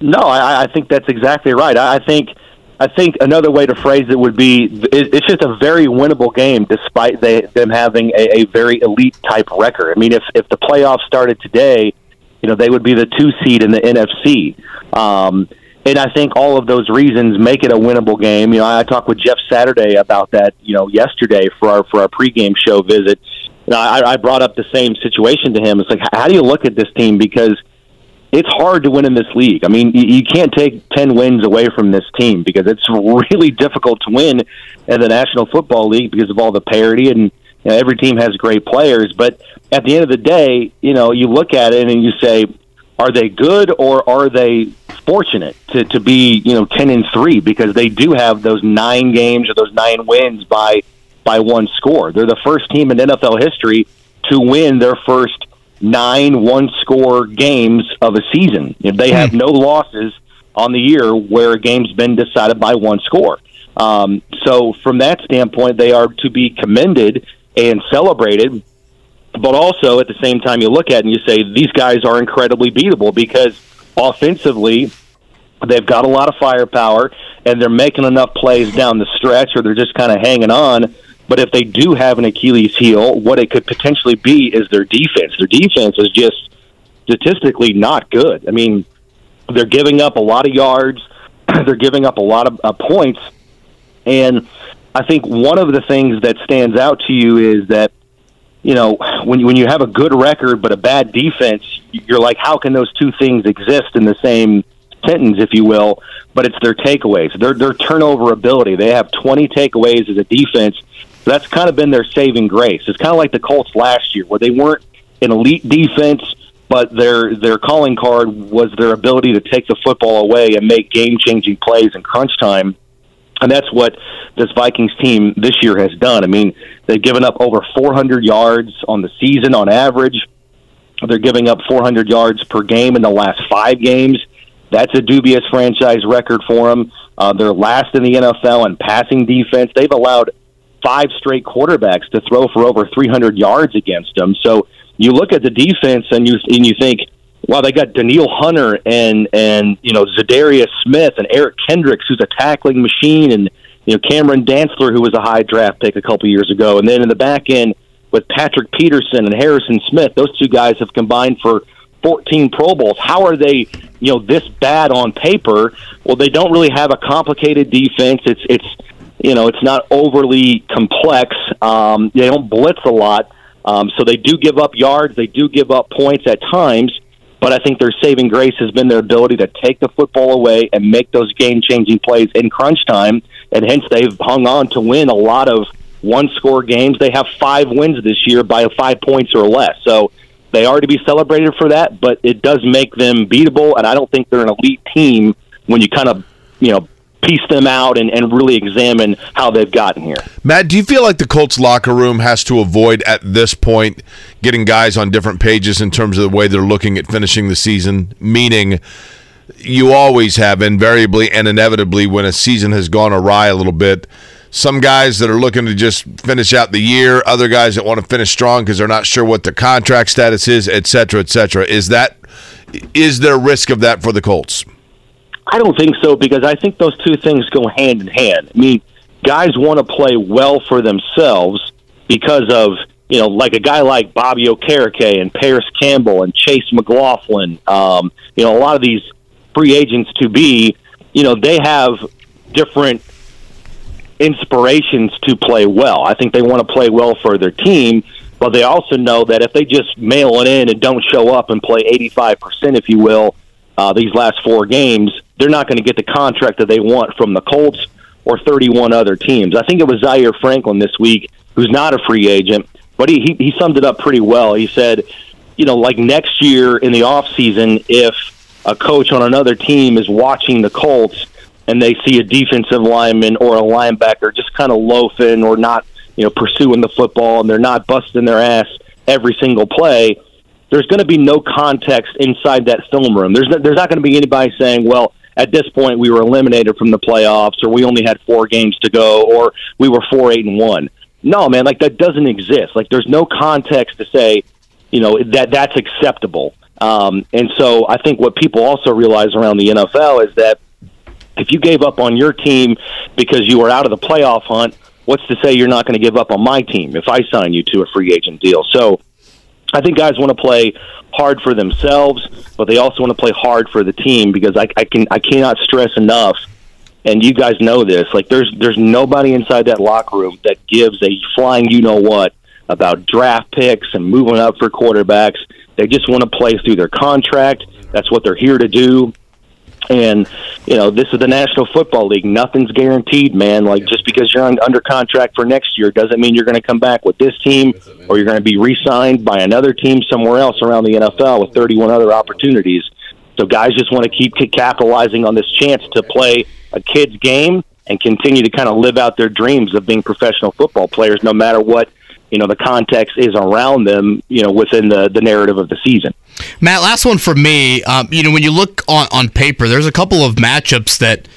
No, I, I think that's exactly right. I, I think – I think another way to phrase it would be it's just a very winnable game, despite they, them having a, a very elite type record. I mean, if if the playoffs started today, you know they would be the two seed in the NFC. Um, and I think all of those reasons make it a winnable game. You know, I talked with Jeff Saturday about that. You know, yesterday for our for our pregame show visit. Know, I, I brought up the same situation to him. It's like, how do you look at this team? Because it's hard to win in this league. I mean, you, you can't take 10 wins away from this team because it's really difficult to win in the National Football League because of all the parity and you know, every team has great players. But at the end of the day, you know, you look at it and you say, are they good or are they fortunate to, to be, you know, 10 and 3 because they do have those nine games or those nine wins by by one score. They're the first team in NFL history to win their first nine one score games of a season. If They have hmm. no losses on the year where a game's been decided by one score. Um, so, from that standpoint, they are to be commended and celebrated. But also, at the same time, you look at it and you say these guys are incredibly beatable because offensively, they've got a lot of firepower and they're making enough plays down the stretch, or they're just kind of hanging on but if they do have an Achilles heel, what it could potentially be is their defense. Their defense is just statistically not good. I mean, they're giving up a lot of yards, they're giving up a lot of uh, points, and I think one of the things that stands out to you is that you know when when you have a good record but a bad defense, you're like, how can those two things exist in the same sentence, if you will? But it's their takeaways, their their turnover ability. They have 20 takeaways as a defense that's kind of been their saving grace. It's kind of like the Colts last year, where they weren't an elite defense, but their their calling card was their ability to take the football away and make game changing plays in crunch time. And that's what this Vikings team this year has done. I mean, they've given up over 400 yards on the season on average. They're giving up 400 yards per game in the last five games. That's a dubious franchise record for them. Uh, they're last in the NFL in passing defense. They've allowed five straight quarterbacks to throw for over 300 yards against them. So you look at the defense and you and you think, wow, they got Danielle Hunter and and you know Za'Darius Smith and Eric Kendricks, who's a tackling machine, and you know Cameron Dantzler, who was a high draft pick a couple years ago, and then in the back end with Patrick Peterson and Harrison Smith, those two guys have combined for 14 Pro Bowls. How are they, you know, this bad on paper? Well, they don't really have a complicated defense. It's it's you know, it's not overly complex. Um, they don't blitz a lot, um, so they do give up yards. They do give up points at times. But I think their saving grace has been their ability to take the football away and make those game-changing plays in crunch time, and hence they've hung on to win a lot of one-score games. They have five wins this year by five points or less. So they are to be celebrated for that, but it does make them beatable, and I don't think they're an elite team when you kind of you know piece them out and, and really examine how they've gotten here. Matt, do you feel like the Colts locker room has to avoid at this point getting guys on different pages in terms of the way they're looking at finishing the season? Meaning, you always have invariably and inevitably when a season has gone awry a little bit. Some guys that are looking to just finish out the year, other guys that want to finish strong because they're not sure what their contract status is, et cetera, et cetera. Is that is there risk of that for the Colts? I don't think so because I think those two things go hand in hand. I mean, guys want to play well for themselves because of you know, like a guy like Bobby Okereke and Parris Campbell and Chase McLaughlin. Um, you know, a lot of these free agents to be, you know, they have different inspirations to play well. I think they want to play well for their team, but they also know that if they just mail it in and don't show up and play 85%, if you will, uh, these last four games, they're not going to get the contract that they want from the Colts or 31 other teams. I think it was Zaire Franklin this week, who's not a free agent, but he, he, he summed it up pretty well. He said, you know, like next year in the off season, if a coach on another team is watching the Colts and they see a defensive lineman or a linebacker just kind of loafing or not, you know, pursuing the football and they're not busting their ass every single play, there's going to be no context inside that film room. There's there's not going to be anybody saying, well, at this point we were eliminated from the playoffs or we only had four games to go or we were four eight and one. No, man, like that doesn't exist. Like there's no context to say, you know, that that's acceptable. Um, and so I think what people also realize around the NFL is that if you gave up on your team because you were out of the playoff hunt, what's to say you're not going to give up on my team if I sign you to a free agent deal? So I think guys want to play hard for themselves, but they also want to play hard for the team because I, I can I cannot stress enough, and you guys know this. Like there's there's nobody inside that locker room that gives a flying you know what about draft picks and moving up for quarterbacks. They just want to play through their contract. That's what they're here to do. And you know, this is the National Football League. Nothing's guaranteed, man. Like just because you're on, under contract for next year doesn't mean you're going to come back with this team, or you're going to be re-signed by another team somewhere else around the NFL with 31 other opportunities. So guys just want to keep capitalizing on this chance to play a kid's game and continue to kind of live out their dreams of being professional football players, no matter what you know the context is around them. You know, within the the narrative of the season. Matt, last one for me. Um, you know, when you look on, on paper, there's a couple of matchups that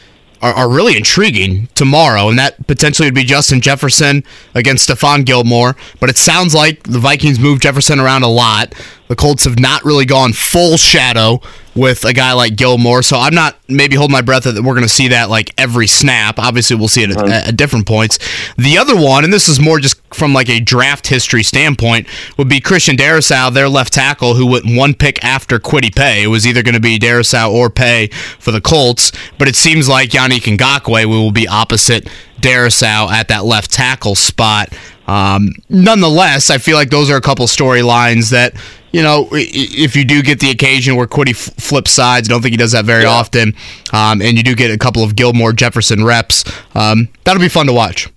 are, are, really intriguing tomorrow, and that potentially would be Justin Jefferson against Stephon Gilmore. But it sounds like the Vikings move Jefferson around a lot. The Colts have not really gone full shadow with a guy like Gilmore, so I'm not maybe holding my breath that we're going to see that like every snap. Obviously, we'll see it at, at, different points. The other one, and this is more just from like a draft history standpoint, would be Christian Darrisaw, their left tackle, who went one pick after Kwity Paye. It was either going to be Darrisaw or Paye for the Colts, but it seems like Yannick Ngakoue will be opposite Darrisaw at that left tackle spot. Um, nonetheless, I feel like those are a couple storylines that you know, if you do get the occasion where Kwity flips sides, I don't think he does that very yeah. often, um, and you do get a couple of Gilmore Jefferson reps, um, that'll be fun to watch.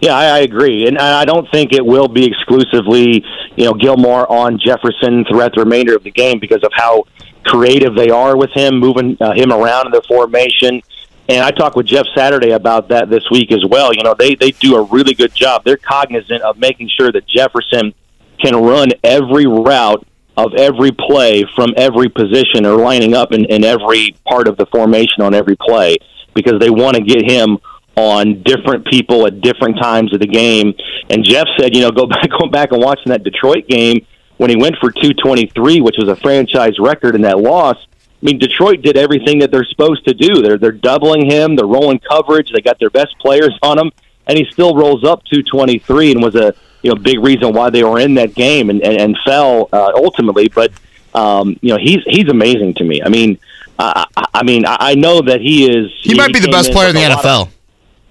Yeah, I, I agree, and I don't think it will be exclusively, you know, Gilmore on Jefferson throughout the remainder of the game because of how creative they are with him, moving uh, him around in the formation. And I talked with Jeff Saturday about that this week as well. You know, they they do a really good job. They're cognizant of making sure that Jefferson can run every route of every play from every position or lining up in, in every part of the formation on every play because they want to get him on different people at different times of the game. And Jeff said, you know, go back go back and watching that Detroit game when he went for 223, which was a franchise record in that loss. I mean, Detroit did everything that they're supposed to do. They're they're doubling him, they're rolling coverage, they got their best players on him, and he still rolls up 223 and was a you know big reason why they were in that game and and, and fell uh, ultimately. But um, you know he's he's amazing to me. I mean, I, I mean I know that he is. He, he might be the best player in the NFL. Of,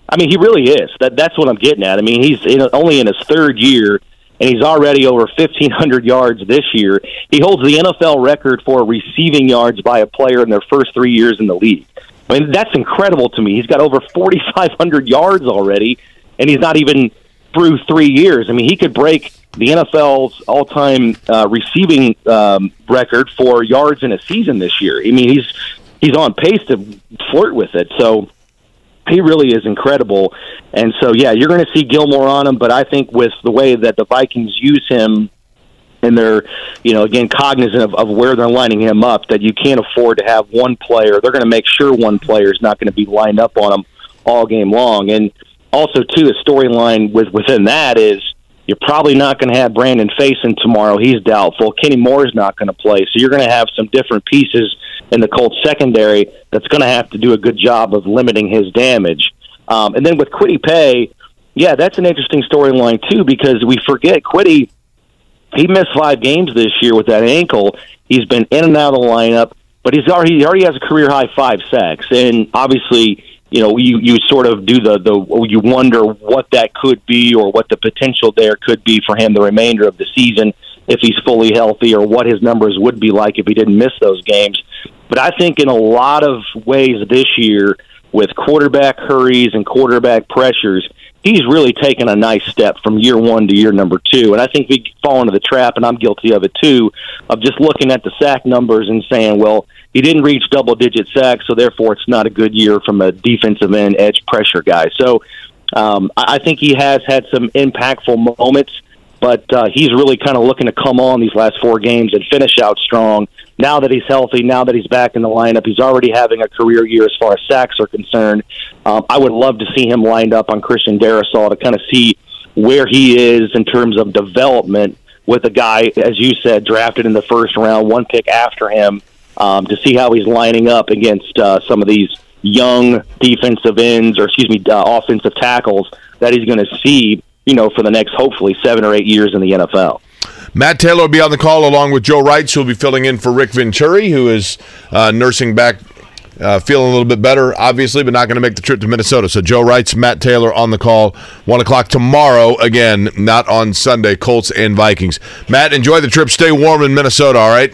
I mean, he really is. That that's what I'm getting at. I mean, he's in, only in his third year, and he's already over 1,500 yards this year. He holds the NFL record for receiving yards by a player in their first three years in the league. I mean, that's incredible to me. He's got over 4,500 yards already, and he's not even through three years. I mean, he could break the NFL's all-time uh, receiving um, record for yards in a season this year. I mean, he's he's on pace to flirt with it. So he really is incredible. And so, yeah, you're going to see Gilmore on him, but I think with the way that the Vikings use him and they're, you know, again, cognizant of, of where they're lining him up, that you can't afford to have one player. They're going to make sure one player is not going to be lined up on him all game long. And also too the storyline with within that is you're probably not going to have Brandon Facyson tomorrow. He's doubtful. Kenny Moore is not going to play, so you're going to have some different pieces in the Colts secondary that's going to have to do a good job of limiting his damage. Um, and then with Kwity Paye, yeah, that's an interesting storyline too because we forget Kwity. He missed five games this year with that ankle. He's been in and out of the lineup, but he's already he already has a career high five sacks, and obviously you know, you you sort of do the the you wonder what that could be or what the potential there could be for him the remainder of the season if he's fully healthy or what his numbers would be like if he didn't miss those games. But I think in a lot of ways this year with quarterback hurries and quarterback pressures, he's really taken a nice step from year one to year number two. And I think we fall into the trap, and I'm guilty of it too, of just looking at the sack numbers and saying, well, he didn't reach double digit sacks, so therefore it's not a good year from a defensive end edge pressure guy. So um, I think he has had some impactful moments, but uh, he's really kind of looking to come on these last four games and finish out strong. Now that he's healthy, now that he's back in the lineup, he's already having a career year as far as sacks are concerned. Um, I would love to see him lined up on Christian Darrisaw to kind of see where he is in terms of development with a guy, as you said, drafted in the first round, one pick after him um, to see how he's lining up against uh, some of these young defensive ends or excuse me uh, offensive tackles that he's going to see you know for the next hopefully seven or eight years in the NFL. Matt Taylor will be on the call along with Joe Wright, who will be filling in for Rick Venturi, who is uh, nursing back, uh, feeling a little bit better, obviously, but not going to make the trip to Minnesota. So Joe Wright's Matt Taylor on the call, 1 o'clock tomorrow. Again, not on Sunday, Colts and Vikings. Matt, enjoy the trip. Stay warm in Minnesota, all right?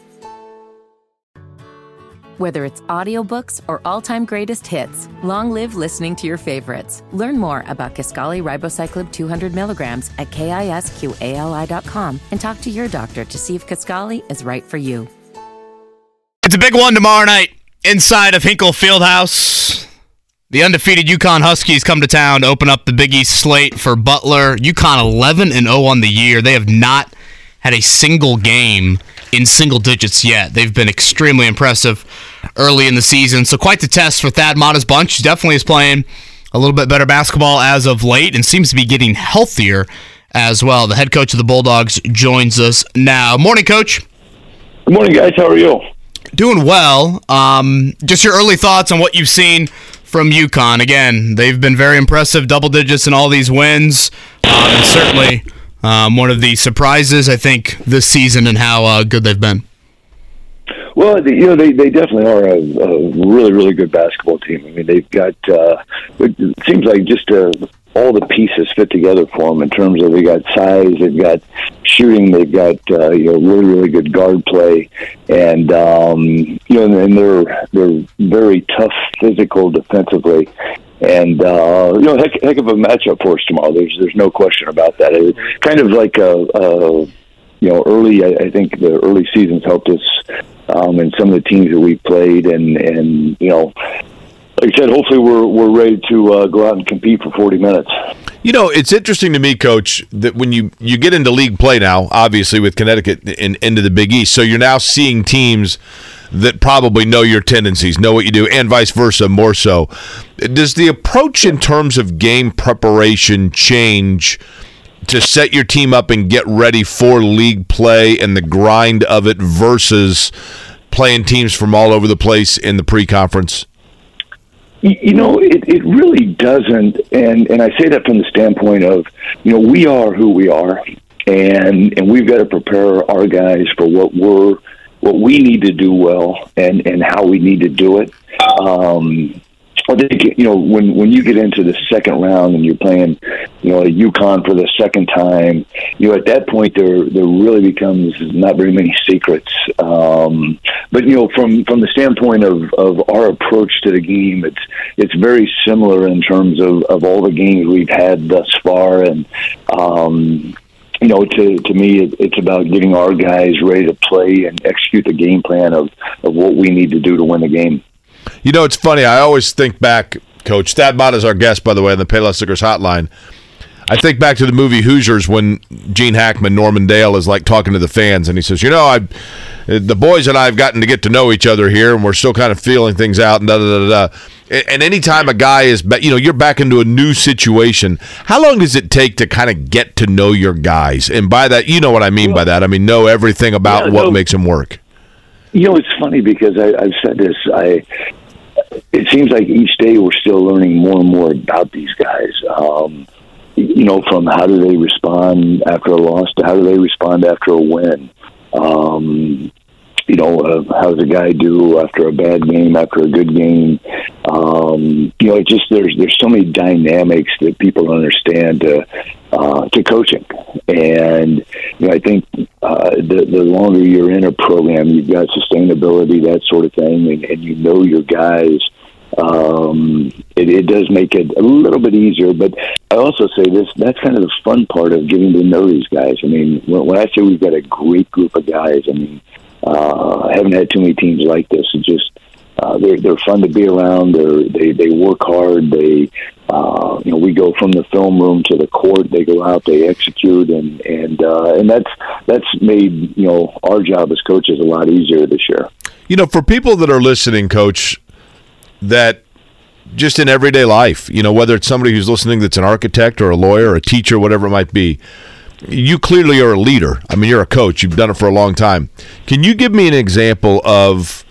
Whether it's audiobooks or all-time greatest hits, long live listening to your favorites. Learn more about Kisqali Ribociclib 200 milligrams at kisqali.com and talk to your doctor to see if Kisqali is right for you. It's a big one tomorrow night inside of Hinkle Fieldhouse. The undefeated UConn Huskies come to town to open up the Big East slate for Butler. UConn 11 and 0 on the year. They have not had a single game in single digits yet. They've been extremely impressive early in the season. So quite the test for Thad Matta's bunch. Definitely is playing a little bit better basketball as of late and seems to be getting healthier as well. The head coach of the Bulldogs joins us now. Morning, coach. Good morning, guys. How are you? Doing well. Um, just your early thoughts on what you've seen from UConn. Again, they've been very impressive, double digits in all these wins, um, and certainly um, one of the surprises I think this season and how uh, good they've been. Well, you know, they, they definitely are a, a really, really good basketball team. I mean, they've got, uh, it seems like just uh, all the pieces fit together for them in terms of they got size, they've got shooting, they've got, uh, you know, really, really good guard play. And, um, you know, and they're, they're very tough physical defensively and uh, you know, heck, heck of a matchup for us tomorrow. There's there's no question about that. It's kind of like a, a you know, early. I, I think the early seasons helped us um, and some of the teams that we played, and and you know, like I said, hopefully we're we're ready to uh, go out and compete for 40 minutes. You know, it's interesting to me, Coach, that when you you get into league play now, obviously with Connecticut in, into the Big East, so you're now seeing teams that probably know your tendencies, know what you do, and vice versa more so. Does the approach in terms of game preparation change? To set your team up and get ready for league play and the grind of it versus playing teams from all over the place in the pre-conference? You know, it, it really doesn't, and and I say that from the standpoint of, you know, we are who we are, and and we've got to prepare our guys for what we're what we need to do well and and how we need to do it. Um, I think you know when when you get into the second round and you're playing, you know, a UConn for the second time, you know, at that point there there really becomes not very many secrets. Um, but you know, from from the standpoint of of our approach to the game, it's it's very similar in terms of of all the games we've had thus far, and um, you know, to to me, it, it's about getting our guys ready to play and execute the game plan of of what we need to do to win the game. You know, it's funny. I always think back, Coach. Matta is our guest, by the way, on the Payless Liquors hotline. I think back to the movie Hoosiers when Gene Hackman, Norman Dale, is like talking to the fans, and he says, "You know, I, the boys and I have gotten to get to know each other here, and we're still kind of feeling things out." And da da da da. And anytime a guy is, you know, you're back into a new situation. How long does it take to kind of get to know your guys? And by that, you know what I mean by that. I mean know everything about Yeah, what no. makes them work. You know, it's funny because I, I've said this. I it seems like each day we're still learning more and more about these guys. Um, you know, from how do they respond after a loss to how do they respond after a win. Um, you know, uh, how does a guy do after a bad game, after a good game? Um, you know, it just there's there's so many dynamics that people don't understand to uh, to coaching, and you know, I think uh, the the longer you're in a program, you've got sustainability, that sort of thing, and, and you know your guys. Um, it, it does make it a little bit easier, but I also say this: that's kind of the fun part of getting to know these guys. I mean, when, when I say we've got a great group of guys, I mean, uh, I haven't had too many teams like this. It just uh, they're they're fun to be around. They're, they they work hard. They uh, you know we go from the film room to the court. They go out. They execute, and and uh, and that's that's made you know our job as coaches a lot easier this year. You know, for people that are listening, Coach, that just in everyday life, you know, whether it's somebody who's listening that's an architect or a lawyer or a teacher, whatever it might be, you clearly are a leader. I mean, you're a coach. You've done it for a long time. Can you give me an example of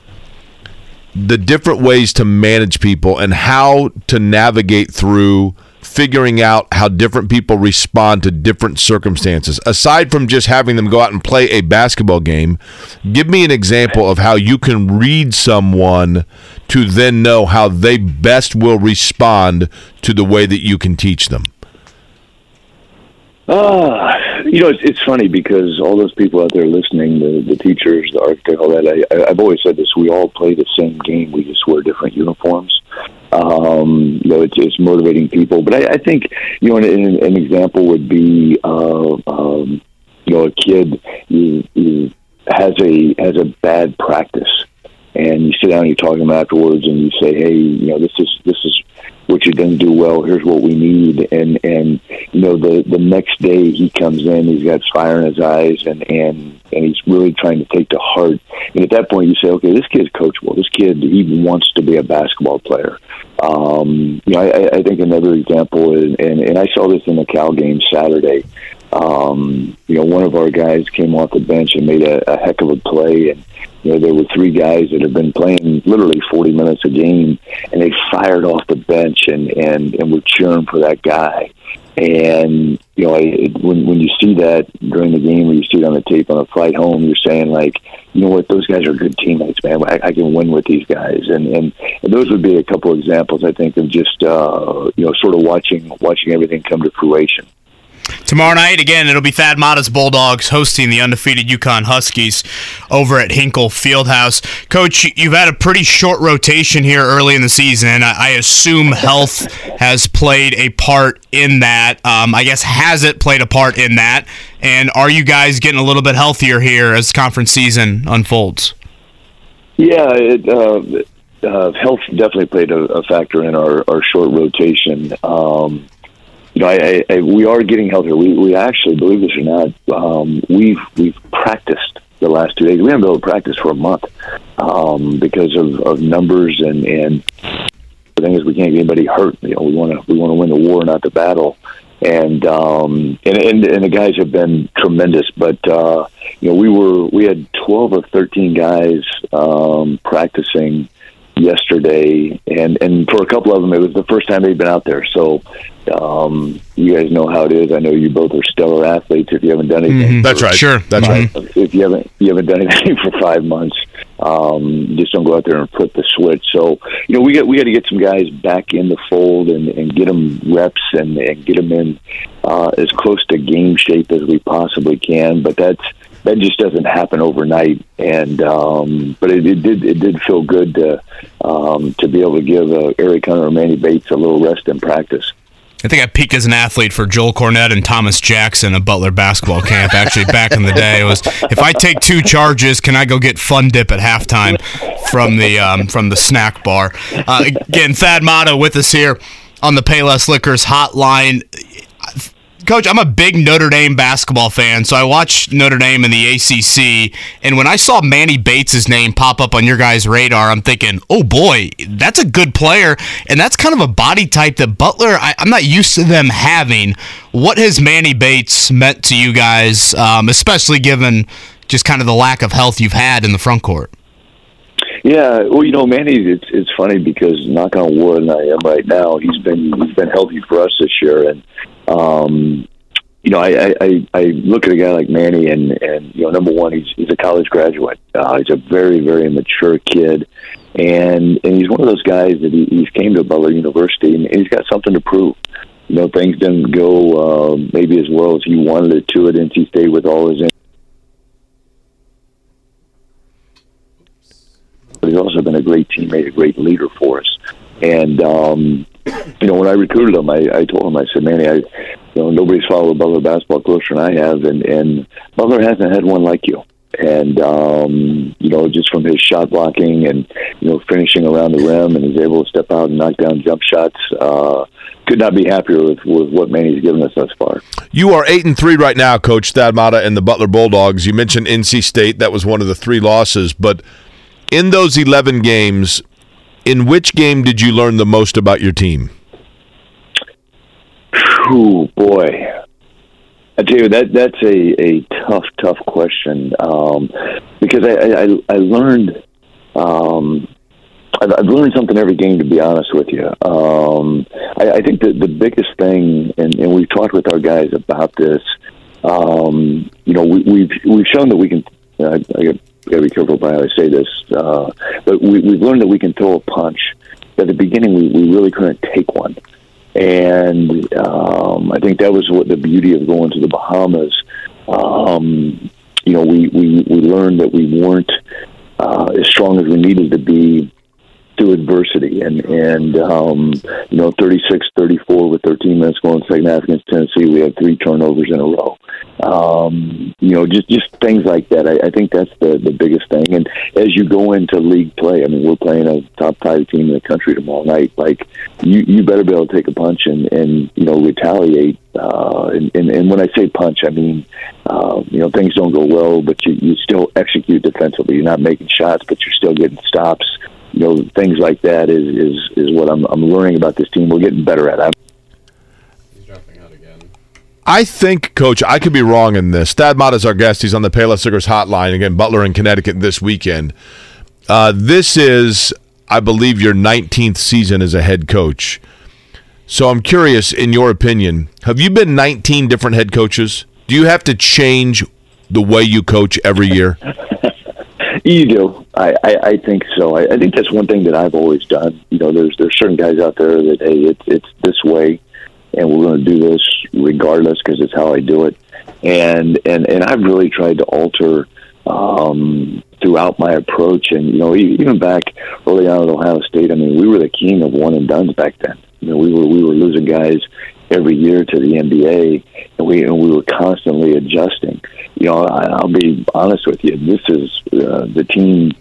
the different ways to manage people and how to navigate through figuring out how different people respond to different circumstances aside from just having them go out and play a basketball game give me an example of how you can read someone to then know how they best will respond to the way that you can teach them Ah, you know, it's, it's funny because all those people out there listening, the, the teachers, the architect, all that, I, I've always said this, we all play the same game, we just wear different uniforms. Um, you know, it's, it's motivating people. But I, I think, you know, an, an, example would be, uh, um, you know, a kid who, who has a has a bad practice, and you sit down and you talk to them afterwards, and you say, hey, you know, this is this is what you didn't do well. Here's what we need, and and you know, the the next day he comes in, he's got fire in his eyes, and and and he's really trying to take to heart. And at that point, you say, okay, this kid's coachable. This kid even wants to be a basketball player. Um, you know, I, I think another example is, and and I saw this in the Cal game Saturday. Um, you know, one of our guys came off the bench and made a, a heck of a play, and you know there were three guys that had been playing literally 40 minutes a game, and they fired off the bench and and and were cheering for that guy. And you know, I, when when you see that during the game, or you see it on the tape on the flight home, you're saying like, you know what, those guys are good teammates, man. I, I can win with these guys, and, and and those would be a couple examples, I think, of just uh, you know, sort of watching watching everything come to fruition. Tomorrow night, again, it'll be Thad Matta's Bulldogs hosting the undefeated UConn Huskies over at Hinkle Fieldhouse. Coach, you've had a pretty short rotation here early in the season. I, I assume health has played a part in that. Um, I guess has it played a part in that? And are you guys getting a little bit healthier here as conference season unfolds? Yeah, it, uh, uh, health definitely played a, a factor in our, our short rotation. Um, you know, I, I, we are getting healthier. We, we actually, believe this or not, um, we've we've practiced the last two days. We haven't been able to practice for a month um, because of, of numbers and and the thing is we can't get anybody hurt. You know, we want to we want to win the war, not the battle. And um, and, and and the guys have been tremendous. But uh, you know, we were we had twelve or thirteen guys um, practicing yesterday, and and for a couple of them, it was the first time they'd been out there. So um, you guys know how it is. I know you both are stellar athletes. If you haven't done anything, Mm-hmm. That's right. Sure. That's right. if you haven't you haven't done anything for five months, um, just don't go out there and flip the switch. So you know we got we got to get some guys back in the fold and, and get them reps and, and get them in uh, as close to game shape as we possibly can. But that's that just doesn't happen overnight. And um, but it, it did it did feel good to um, to be able to give uh, Eric Hunter and Manny Bates a little rest in practice. I think I peaked as an athlete for Joel Cornette and Thomas Jackson at Butler basketball camp. Actually, back in the day, it was if I take two charges, can I go get fun dip at halftime from the um, from the snack bar? Uh, again, Thad Matta with us here on the Payless Liquors hotline. Coach, I'm a big Notre Dame basketball fan, so I watch Notre Dame in the ACC. And when I saw Manny Bates' name pop up on your guys' radar, I'm thinking, oh boy, that's a good player. And that's kind of a body type that Butler, I, am not used to them having. What has Manny Bates meant to you guys, um, especially given just kind of the lack of health you've had in the front court? Yeah, well, you know, Manny, it's it's funny because knock on wood, I am right now. He's been he's been healthy for us this year, and um, you know, I, I I look at a guy like Manny, and and you know, number one, he's he's a college graduate. Uh, he's a very very mature kid, and and he's one of those guys that he, he's came to Butler University, and he's got something to prove. You know, things didn't go uh, maybe as well as he wanted it to at NC State with all his but he's also been a great teammate, a great leader for us. And um, you know, when I recruited him, I, I told him, I said, "Manny, I, you know, nobody's followed Butler basketball closer than I have, and and Butler hasn't had one like you." And um, you know, just from his shot blocking and you know finishing around the rim, and he's able to step out and knock down jump shots. Uh, could not be happier with, with what Manny's given us thus far. You are eight and three right now, Coach Thad Matta and the Butler Bulldogs. You mentioned NC State; that was one of the three losses, but in those 11 games, in which game did you learn the most about your team? Oh boy, I tell you that that's a, a tough, tough question um, because I, I, I learned um, I've, learned something every game. To be honest with you, um, I, I think that the biggest thing, and, and we've talked with our guys about this. Um, you know, we, we've we've shown that we can. Uh, I, gotta be careful about how I say this. Uh, but we, we've learned that we can throw a punch. At the beginning, we, we really couldn't take one, and um, I think that was what the beauty of going to the Bahamas. Um, you know, we, we we learned that we weren't uh, as strong as we needed to be through adversity. And and um, you know 36-34 with 13 minutes going second half against Tennessee we had three turnovers in a row. Um, you know just just things like that. I, I think that's the the biggest thing. And as you go into league play I mean we're playing a top five team in the country tomorrow night. Like you you better be able to take a punch and and you know retaliate uh, and, and, and when I say punch, I mean, uh, you know, things don't go well, but you, you still execute defensively. You're not making shots, but you're still getting stops you know, things like that is is is what I'm I'm learning about this team. We're getting better at. I'm, dropping out again. I think, Coach, I could be wrong in this. Thad Matta is our guest. He's on the Payless Liquors hotline again, Butler in Connecticut this weekend. Uh, this is, I believe, your 19th season as a head coach. So I'm curious, in your opinion, have you been 19 different head coaches? Do you have to change the way you coach every year? You do. I, I, I think so. I, I think that's one thing that I've always done. You know, there's there's certain guys out there that hey, it's it's this way, and we're going to do this regardless because it's how I do it. And and and I've really tried to alter um, throughout my approach. And you know, even back early on at Ohio State, I mean, we were the king of one and dones back then. You know, we were we were losing guys every year to the NBA, and we and we were constantly adjusting. You know, I, I'll be honest with you. This is uh, the team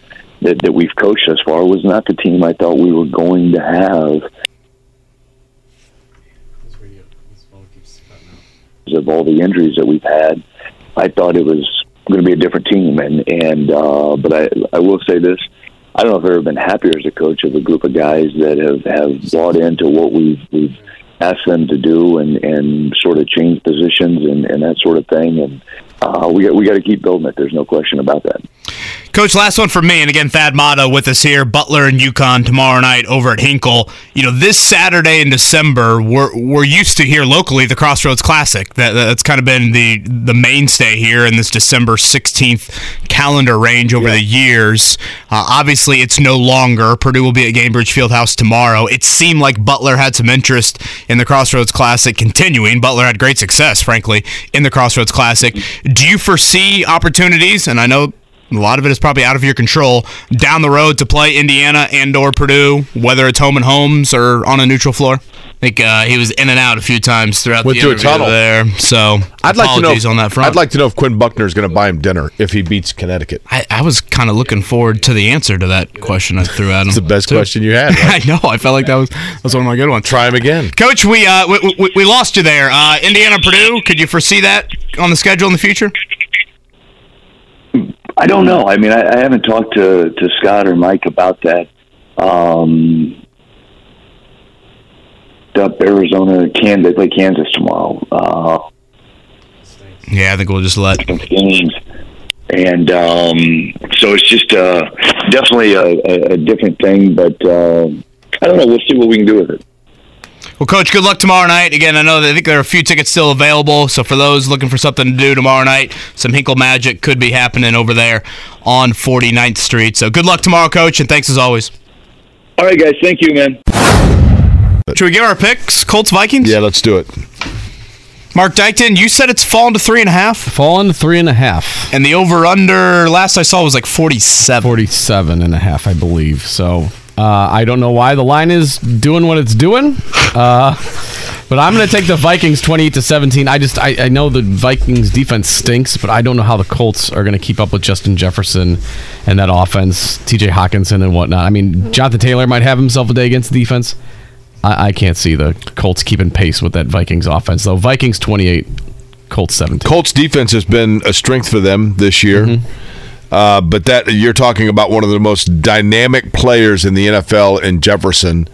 that that we've coached thus far was not the team I thought we were going to have. Of all the injuries that we've had, I thought it was going to be a different team, and and uh, but I I will say this. I don't know if I've ever been happier as a coach of a group of guys that have, have bought into what we've we've ask them to do and and sort of change positions and and that sort of thing. And uh, we got we got to keep building it. There's no question about that. Coach, last one for me, and again, Thad Matta with us here. Butler and UConn tomorrow night over at Hinkle. You know, this Saturday in December, we're we're used to here locally the Crossroads Classic. That, that's kind of been the the mainstay here in this December 16th calendar range over yeah. the years. Uh, obviously, it's no longer. Purdue will be at Gainbridge Fieldhouse tomorrow. It seemed like Butler had some interest in the Crossroads Classic continuing. Butler had great success, frankly, in the Crossroads Classic. Do you foresee opportunities? And I know a lot of it is probably out of your control down the road to play Indiana and or Purdue, whether it's home and homes or on a neutral floor. I think uh, he was in and out a few times throughout Went the through a interview tunnel. there. So I'd like to know. apologies on that front. I'd like to know if Quinn Buckner is going to buy him dinner if he beats Connecticut. I, I was kind of looking forward to the answer to that question I threw at him. It's the best too. question you had. Right? I know. I felt like that was that was one of my good ones. Try him again. Coach, we uh we, we, we lost you there. Uh, Indiana Purdue. Could you foresee that on the schedule in the future? I don't know. I mean, I, I haven't talked to, to Scott or Mike about that. Um, up Arizona, Kansas, they play Kansas tomorrow. Uh, Yeah, I think we'll just let games, and um, so it's just uh, definitely a, a, a different thing. But uh, I don't know. We'll see what we can do with it. Well, Coach, good luck tomorrow night. Again, I know that I think there are a few tickets still available. So for those looking for something to do tomorrow night, some Hinkle magic could be happening over there on 49th Street. So good luck tomorrow, Coach, and thanks as always. All right, guys. Thank you, man. Should we give our picks? Colts Vikings. Yeah, let's do it. Mark Dykton, you said it's fallen to three and a half. Fallen to three and a half. And the over under last I saw was like 47. 47 and a half, I believe. So uh, I don't know why the line is doing what it's doing. Uh, but I'm going to take the Vikings 28 to 17. I just I, I know the Vikings defense stinks, but I don't know how the Colts are going to keep up with Justin Jefferson and that offense, TJ Hockenson and whatnot. I mean, Jonathan Taylor might have himself a day against the defense. I, I can't see the Colts keeping pace with that Vikings offense, though. Vikings 28, Colts 17. Colts defense has been a strength for them this year. Mm-hmm. Uh, but that you're talking about one of the most dynamic players in the NFL in Jefferson.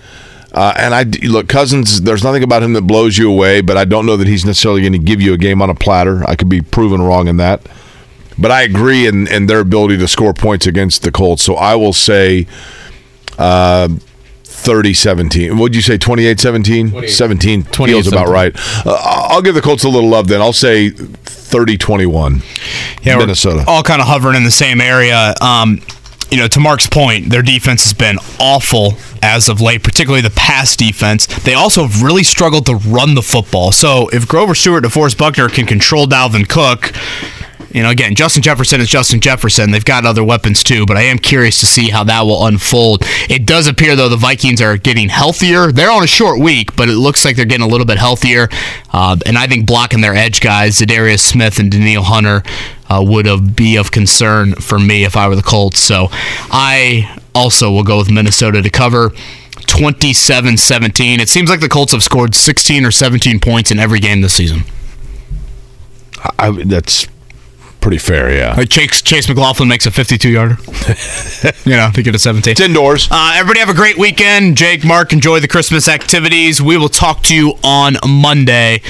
Uh, and I look Cousins. There's nothing about him that blows you away, but I don't know that he's necessarily going to give you a game on a platter. I could be proven wrong in that, but I agree in, in their ability to score points against the Colts. So I will say uh, 30-17. What'd you say? 28-17? 17 feels about 28-17. right. Uh, I'll give the Colts a little love then. I'll say 30-21. Yeah, we're Minnesota. all kind of hovering in the same area. Um, you know, to Mark's point, their defense has been awful as of late, particularly the pass defense. They also have really struggled to run the football. So if Grover Stewart and DeForest Buckner can control Dalvin Cook, you know, again, Justin Jefferson is Justin Jefferson. They've got other weapons too, but I am curious to see how that will unfold. It does appear, though, the Vikings are getting healthier. They're on a short week, but it looks like they're getting a little bit healthier. Uh, and I think blocking their edge guys, Za'Darius Smith and Danielle Hunter, uh, would have, be of concern for me if I were the Colts. So I also will go with Minnesota to cover. 27 17. It seems like the Colts have scored 16 or 17 points in every game this season. I, that's pretty fair, yeah. Like Chase, Chase McLaughlin makes a 52 yarder. you know, to get a 17. It's indoors. Uh, everybody have a great weekend. Jake, Mark, enjoy the Christmas activities. We will talk to you on Monday.